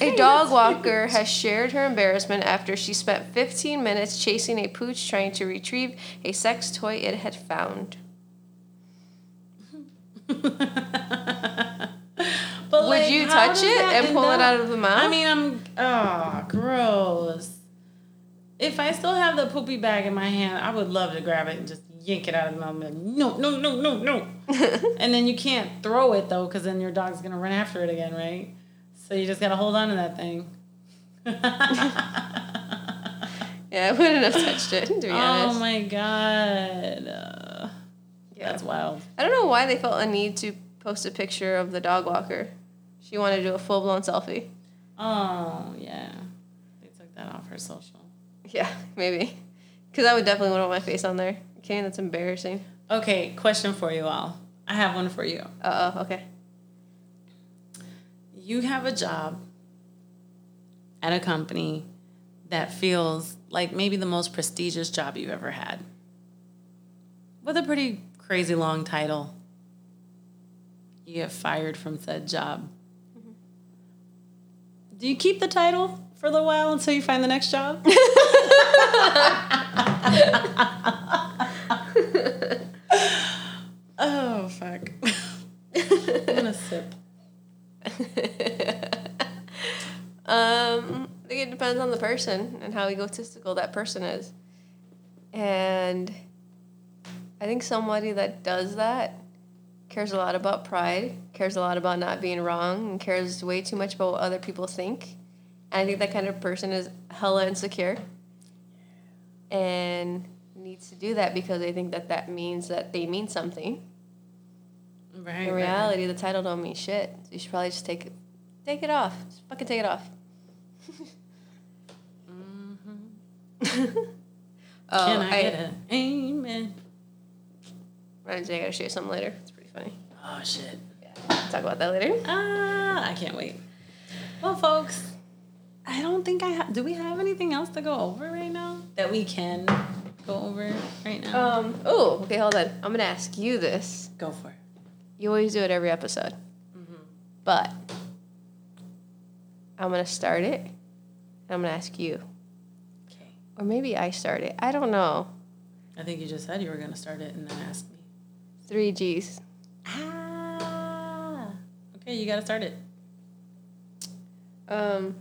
B: A dog walker has shared her embarrassment after she spent 15 minutes chasing a pooch trying to retrieve a sex toy it had found. Would
A: like,
B: you touch it and pull it out of the mouth?
A: I mean, I'm oh gross. If I still have the poopy bag in my hand, I would love to grab it and just yank it out of the mouth. Like, no, no, no, no, no. and then you can't throw it though, because then your dog's gonna run after it again, right? So you just gotta hold on to that thing.
B: yeah, I wouldn't have touched it, to be
A: oh
B: honest.
A: my god, uh,
B: Yeah.
A: that's wild.
B: I don't know why they felt a need to post a picture of the dog walker. She wanted to do a full blown selfie.
A: Oh yeah, they took that off her social.
B: Yeah, maybe. Because I would definitely want my face on there. Okay, that's embarrassing.
A: Okay, question for you all. I have one for you.
B: Uh oh, okay.
A: you have a job at a company that feels like maybe the most prestigious job you've ever had with a pretty crazy long title. You get fired from said job do you keep the title for a little while until you find the next job? oh fuck. I'm gonna sip.
B: um, I think it depends on the person and how egotistical that person is. And I think somebody that does that cares a lot about pride, cares a lot about not being wrong, and cares way too much about what other people think. And I think that kind of person is hella insecure and needs to do that because they think that that means that they mean something.
A: Right.
B: In reality, the title don't mean shit. So you should probably just take it, take it off. Just fucking take it off.
A: Mm-hmm.
B: oh,
A: Can I, get it? Amen.
B: Me, I gotta show you something later. It's funny.
A: Oh shit.
B: Talk about that later.
A: Ah, I can't wait. Well, folks, I don't think I have. Do we have anything else to go over right now that we can go over right now?
B: Um. Oh, okay. Hold on. I'm gonna ask you this.
A: go for it.
B: You always do it every episode, Mhm. but I'm gonna start it. I'm gonna ask you,
A: Okay.
B: or maybe I start it. I don't know.
A: I think you just said you were gonna start it and then ask me.
B: Three G's.
A: Ah. Okay, you gotta start it.
B: Um,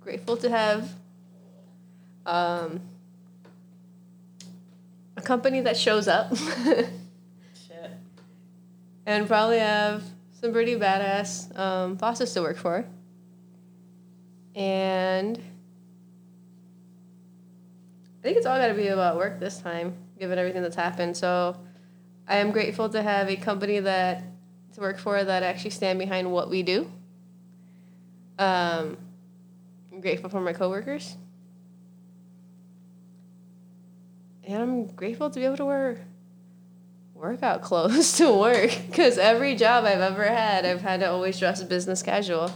B: grateful to have um, a company that shows up
A: Shit.
B: and probably have some pretty badass um, bosses to work for. And I think it's all got to be about work this time, given everything that's happened. So I am grateful to have a company that to work for that actually stand behind what we do. Um, I'm grateful for my coworkers. And I'm grateful to be able to wear workout clothes to work because every job I've ever had, I've had to always dress business casual.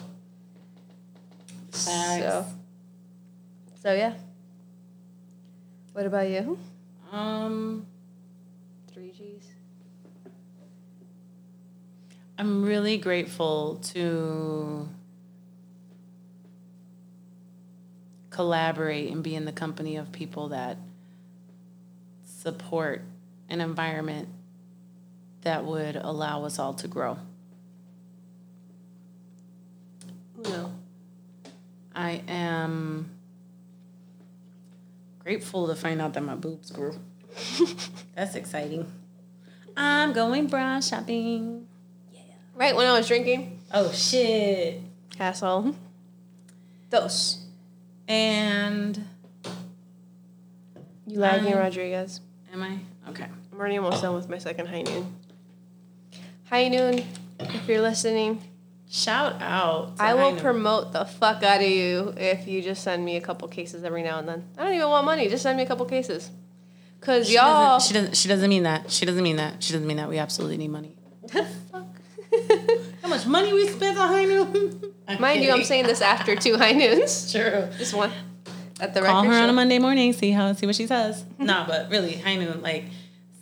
B: So, so yeah. What about you?
A: Um,
B: Three G's.
A: I'm really grateful to collaborate and be in the company of people that support an environment that would allow us all to grow.
B: No.
A: I am grateful to find out that my boobs grew. That's exciting. I'm going bra shopping.
B: Right when I was drinking,
A: Oh shit.
B: asshole. Dos.
A: And
B: You lagging,
A: Um,
B: Rodriguez.
A: am I? Okay.
B: I'm already almost done with my second high noon. High noon, if you're listening,
A: Shout out.
B: I will
A: Heino.
B: promote the fuck out of you if you just send me a couple cases every now and then. I don't even want money. Just send me a couple cases. Cause
A: She
B: y'all.
A: doesn't, she doesn't. She doesn't mean that. She doesn't mean that. She doesn't mean that. We absolutely need money. How much money we spent on High Noon?
B: Mind you, I'm saying this after two high noons.
A: true.
B: Just one at the
A: Call
B: record
A: her on
B: show.
A: a Monday morning. See how see what she says. nah, but really, High Noon. Like,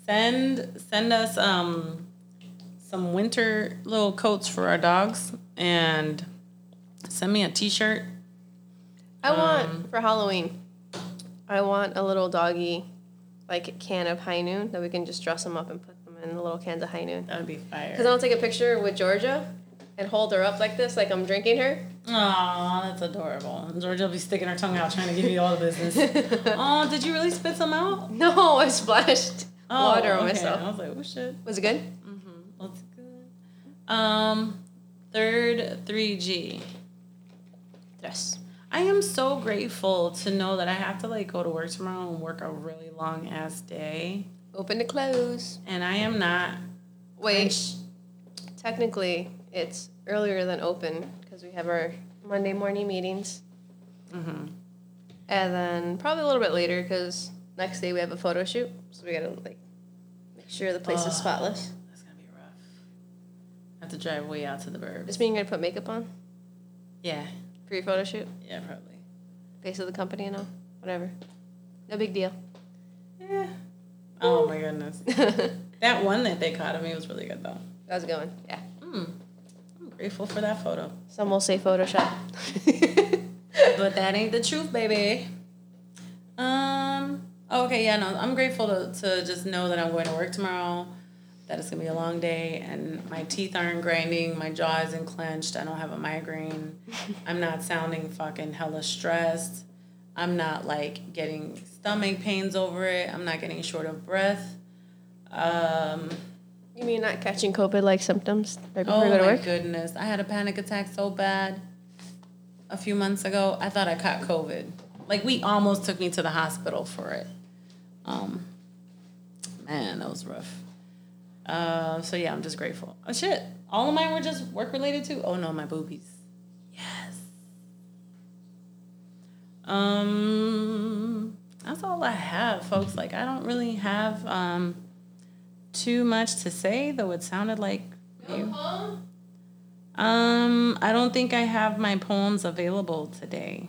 A: send send us um some winter little coats for our dogs and send me a T-shirt.
B: I want
A: Um,
B: for Halloween. I want a little doggy, like can of high noon that we can just dress them up and put in the little cans of high noon.
A: That would be fire.
B: Cause I'll take a picture with Georgia, and hold her up like this, like I'm drinking her.
A: Aw, that's adorable. And Georgia will be sticking her tongue out trying to give you all the business. Aw, did you really spit some out?
B: No, I splashed
A: Oh,
B: water on
A: okay.
B: myself.
A: I was like, oh shit.
B: Was it good?
A: Mm-hmm. That's good. Um, third 3G.
B: Yes.
A: I am so grateful to know that I have to like go to work tomorrow and work a really long ass day.
B: Open to close.
A: And I am not.
B: Wait, technically it's earlier than open because we have our Monday morning meetings,
A: Mm-hmm.
B: and then probably a little bit later because next day we have a photo shoot, so we gotta like make sure the place
A: Ugh.
B: is spotless.
A: That's gonna be rough. I have to drive way out to the burbs.
B: Does mean you're gonna put makeup on
A: Yeah,
B: for your photo shoot?
A: yeah, probably.
B: Face of the company and all, whatever. No big deal.
A: Yeah. Oh my goodness. That one that they caught of me was really good though.
B: How's it going? Yeah.
A: Mm. I'm grateful for that photo.
B: Some will say Photoshop.
A: but that ain't the truth, baby. Um. Okay. Yeah. No. I'm grateful to to just know that I'm going to work tomorrow. That it's gonna be a long day, and my teeth aren't grinding. My jaw isn't clenched. I don't have a migraine. I'm not sounding fucking hella stressed. I'm not like getting stomach pains over it. I'm not getting short of breath. Um,
B: You mean not catching COVID like symptoms right
A: oh
B: you go to
A: my
B: work?
A: goodness. I had a panic attack so bad a few months ago. I thought I caught COVID. Like we almost took me to the hospital for it. Um, man, that was rough. Uh, so yeah, I'm just grateful. Oh shit, all of mine were just work related too. Oh no, my boobies. Yes. Um, that's all I have, folks. Like I don't really have um too much to say, though. It sounded like you. Um, I don't think I have my poems available today.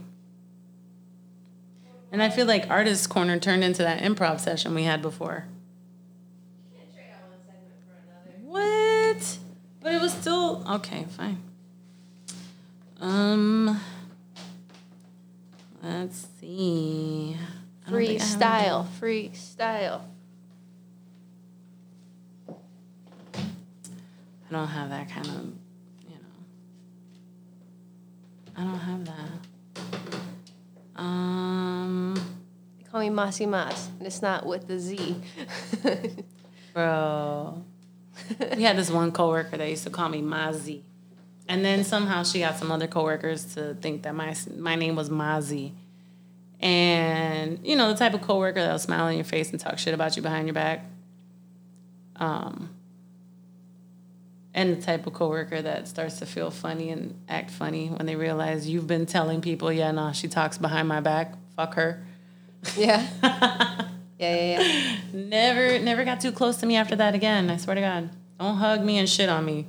A: And I feel like Artist Corner turned into that improv session we had before. What? But it was still okay, fine. Um let's see. I don't think I have
B: Freestyle, freestyle.
A: I don't have that kind of, you know. I don't have that. Um,
B: They call me Masi Mas, and it's not with the Z.
A: bro. we had this one coworker that used to call me Mazi. And then somehow she got some other coworkers to think that my my name was Mazi. And you know, the type of coworker that'll smile in your face and talk shit about you behind your back. Um and the type of coworker that starts to feel funny and act funny when they realize you've been telling people, yeah, no, she talks behind my back. Fuck her.
B: yeah. Yeah, yeah, yeah.
A: Never, never got too close to me after that again. I swear to God. Don't hug me and shit on me.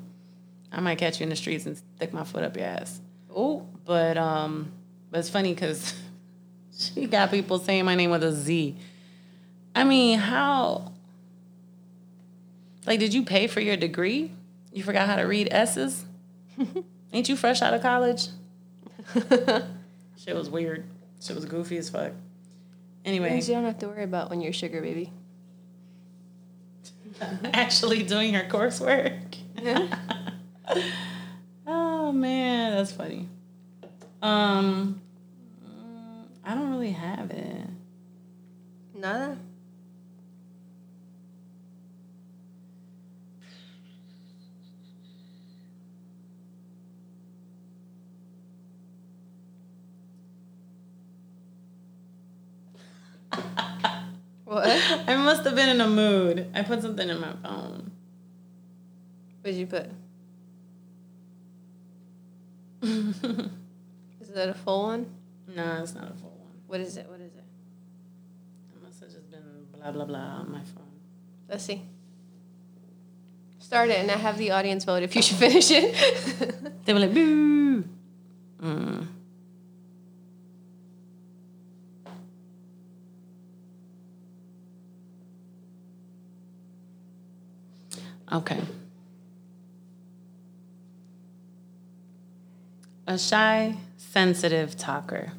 A: I might catch you in the streets and stick my foot up your ass. Oh, but um, but it's funny because she got people saying my name with a Z. I mean, how? Like, did you pay for your degree? You forgot how to read S's? Ain't you fresh out of college? Shit was weird. Shit was goofy as fuck. Anyway.
B: You don't have to worry about when you're sugar baby.
A: actually doing her coursework. oh man, that's funny. Um, I don't really have it.
B: Nada. what?
A: I must have been in a mood. I put something in my phone.
B: What did you put? Is that a full one?
A: no, it's not a full one.
B: What is it? What is it?
A: It must have just been blah blah blah on my phone.
B: Let's see. Start it and I have the audience vote if you should finish it.
A: They were like, boo. Mm. Okay. A shy, sensitive talker,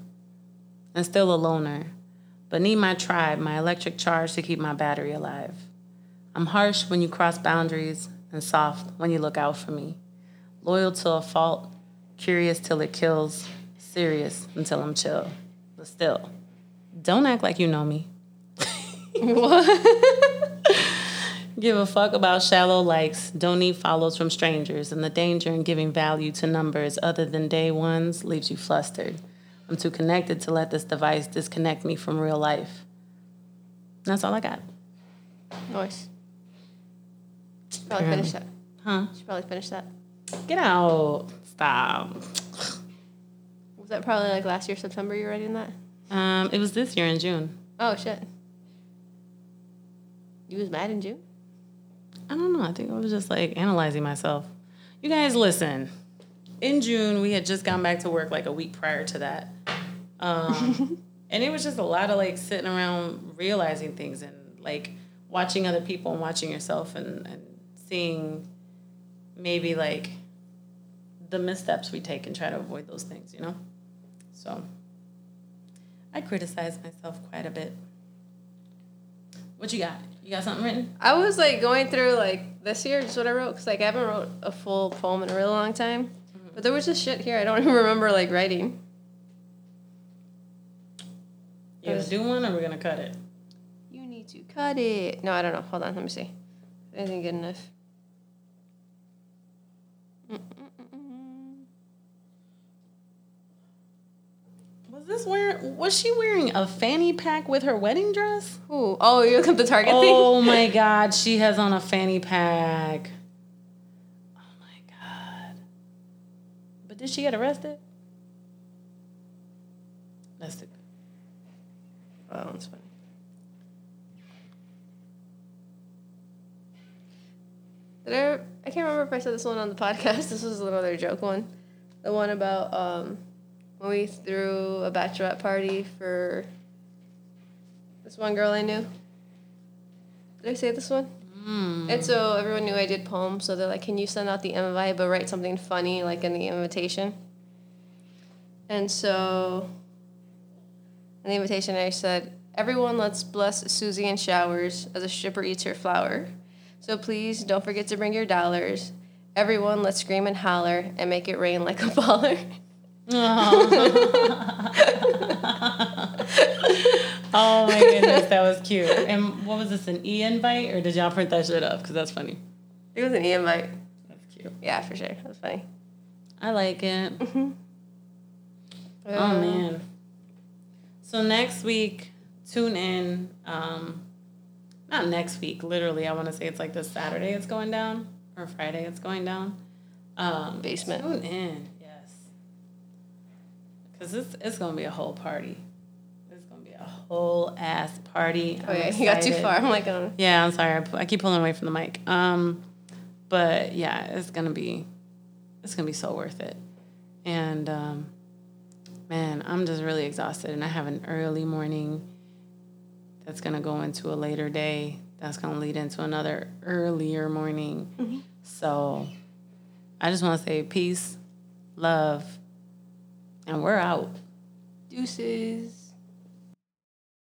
A: and still a loner, but need my tribe, my electric charge to keep my battery alive. I'm harsh when you cross boundaries and soft when you look out for me. Loyal to a fault, curious till it kills, serious until I'm chill. But still, don't act like you know me. Give a fuck about shallow likes, don't need follows from strangers, and the danger in giving value to numbers other than day ones leaves you flustered. I'm too connected to let this device disconnect me from real life. That's all I got.
B: Nice. Should probably finish that.
A: Huh?
B: Should probably finish that.
A: Get out. Stop.
B: Was that probably like last year September you were writing that?
A: Um, it was this year in June.
B: Oh shit. You was mad in June?
A: I don't know. I think I was just like analyzing myself. You guys, listen. In June, we had just gone back to work like a week prior to that. Um, and it was just a lot of like sitting around realizing things and like watching other people and watching yourself and, and seeing maybe like the missteps we take and try to avoid those things, you know? So I criticize myself quite a bit. What you got? You got something written?
B: I was like going through like this year, just what I wrote, because like I haven't wrote a full poem in a really long time. Mm-hmm. But there was just shit here I don't even remember like writing.
A: You gonna do one or we're gonna cut it?
B: You need to cut it. No, I don't know. Hold on, let me see. Anything good enough?
A: Was this wearing? Was she wearing a fanny pack with her wedding dress?
B: Ooh. Oh, you look at the Target
A: Oh
B: thing?
A: Oh my God, she has on a fanny pack. Oh my God. But did she get arrested? That's the.
B: Oh, that's funny. Did I, I can't remember if I said this one on the podcast. This was another joke one. The one about um, when we threw a bachelorette party for this one girl I knew. Did I say this one?
A: Mm.
B: And so everyone knew I did poems, so they're like, "Can you send out the invite, but write something funny like in the invitation?" And so in the invitation, I said, "Everyone, let's bless Susie in showers as a stripper eats her flower. So please don't forget to bring your dollars. Everyone, let's scream and holler and make it rain like a baller."
A: oh my goodness, that was cute. And what was this, an e invite, or did y'all print that shit up? Because that's funny.
B: It was an e invite.
A: That's cute.
B: Yeah, for sure. That's funny.
A: I like it.
B: Um,
A: Oh man. So next week, tune in. Um, not next week, literally. I want to say it's like this Saturday it's going down, or Friday it's going down. Um,
B: Basement.
A: Tune in, yes. Because it's, it's going to be a whole party. It's going to be a whole ass party.
B: Oh
A: I'm
B: yeah, you got too far. I'm like, um,
A: Yeah, I'm sorry. I, I keep pulling away from the mic. Um, but yeah, it's gonna be, it's gonna be so worth it. And um, man, I'm just really exhausted, and I have an early morning. That's gonna go into a later day. That's gonna lead into another earlier morning. So, I just want to say peace, love, and we're out.
B: deuces.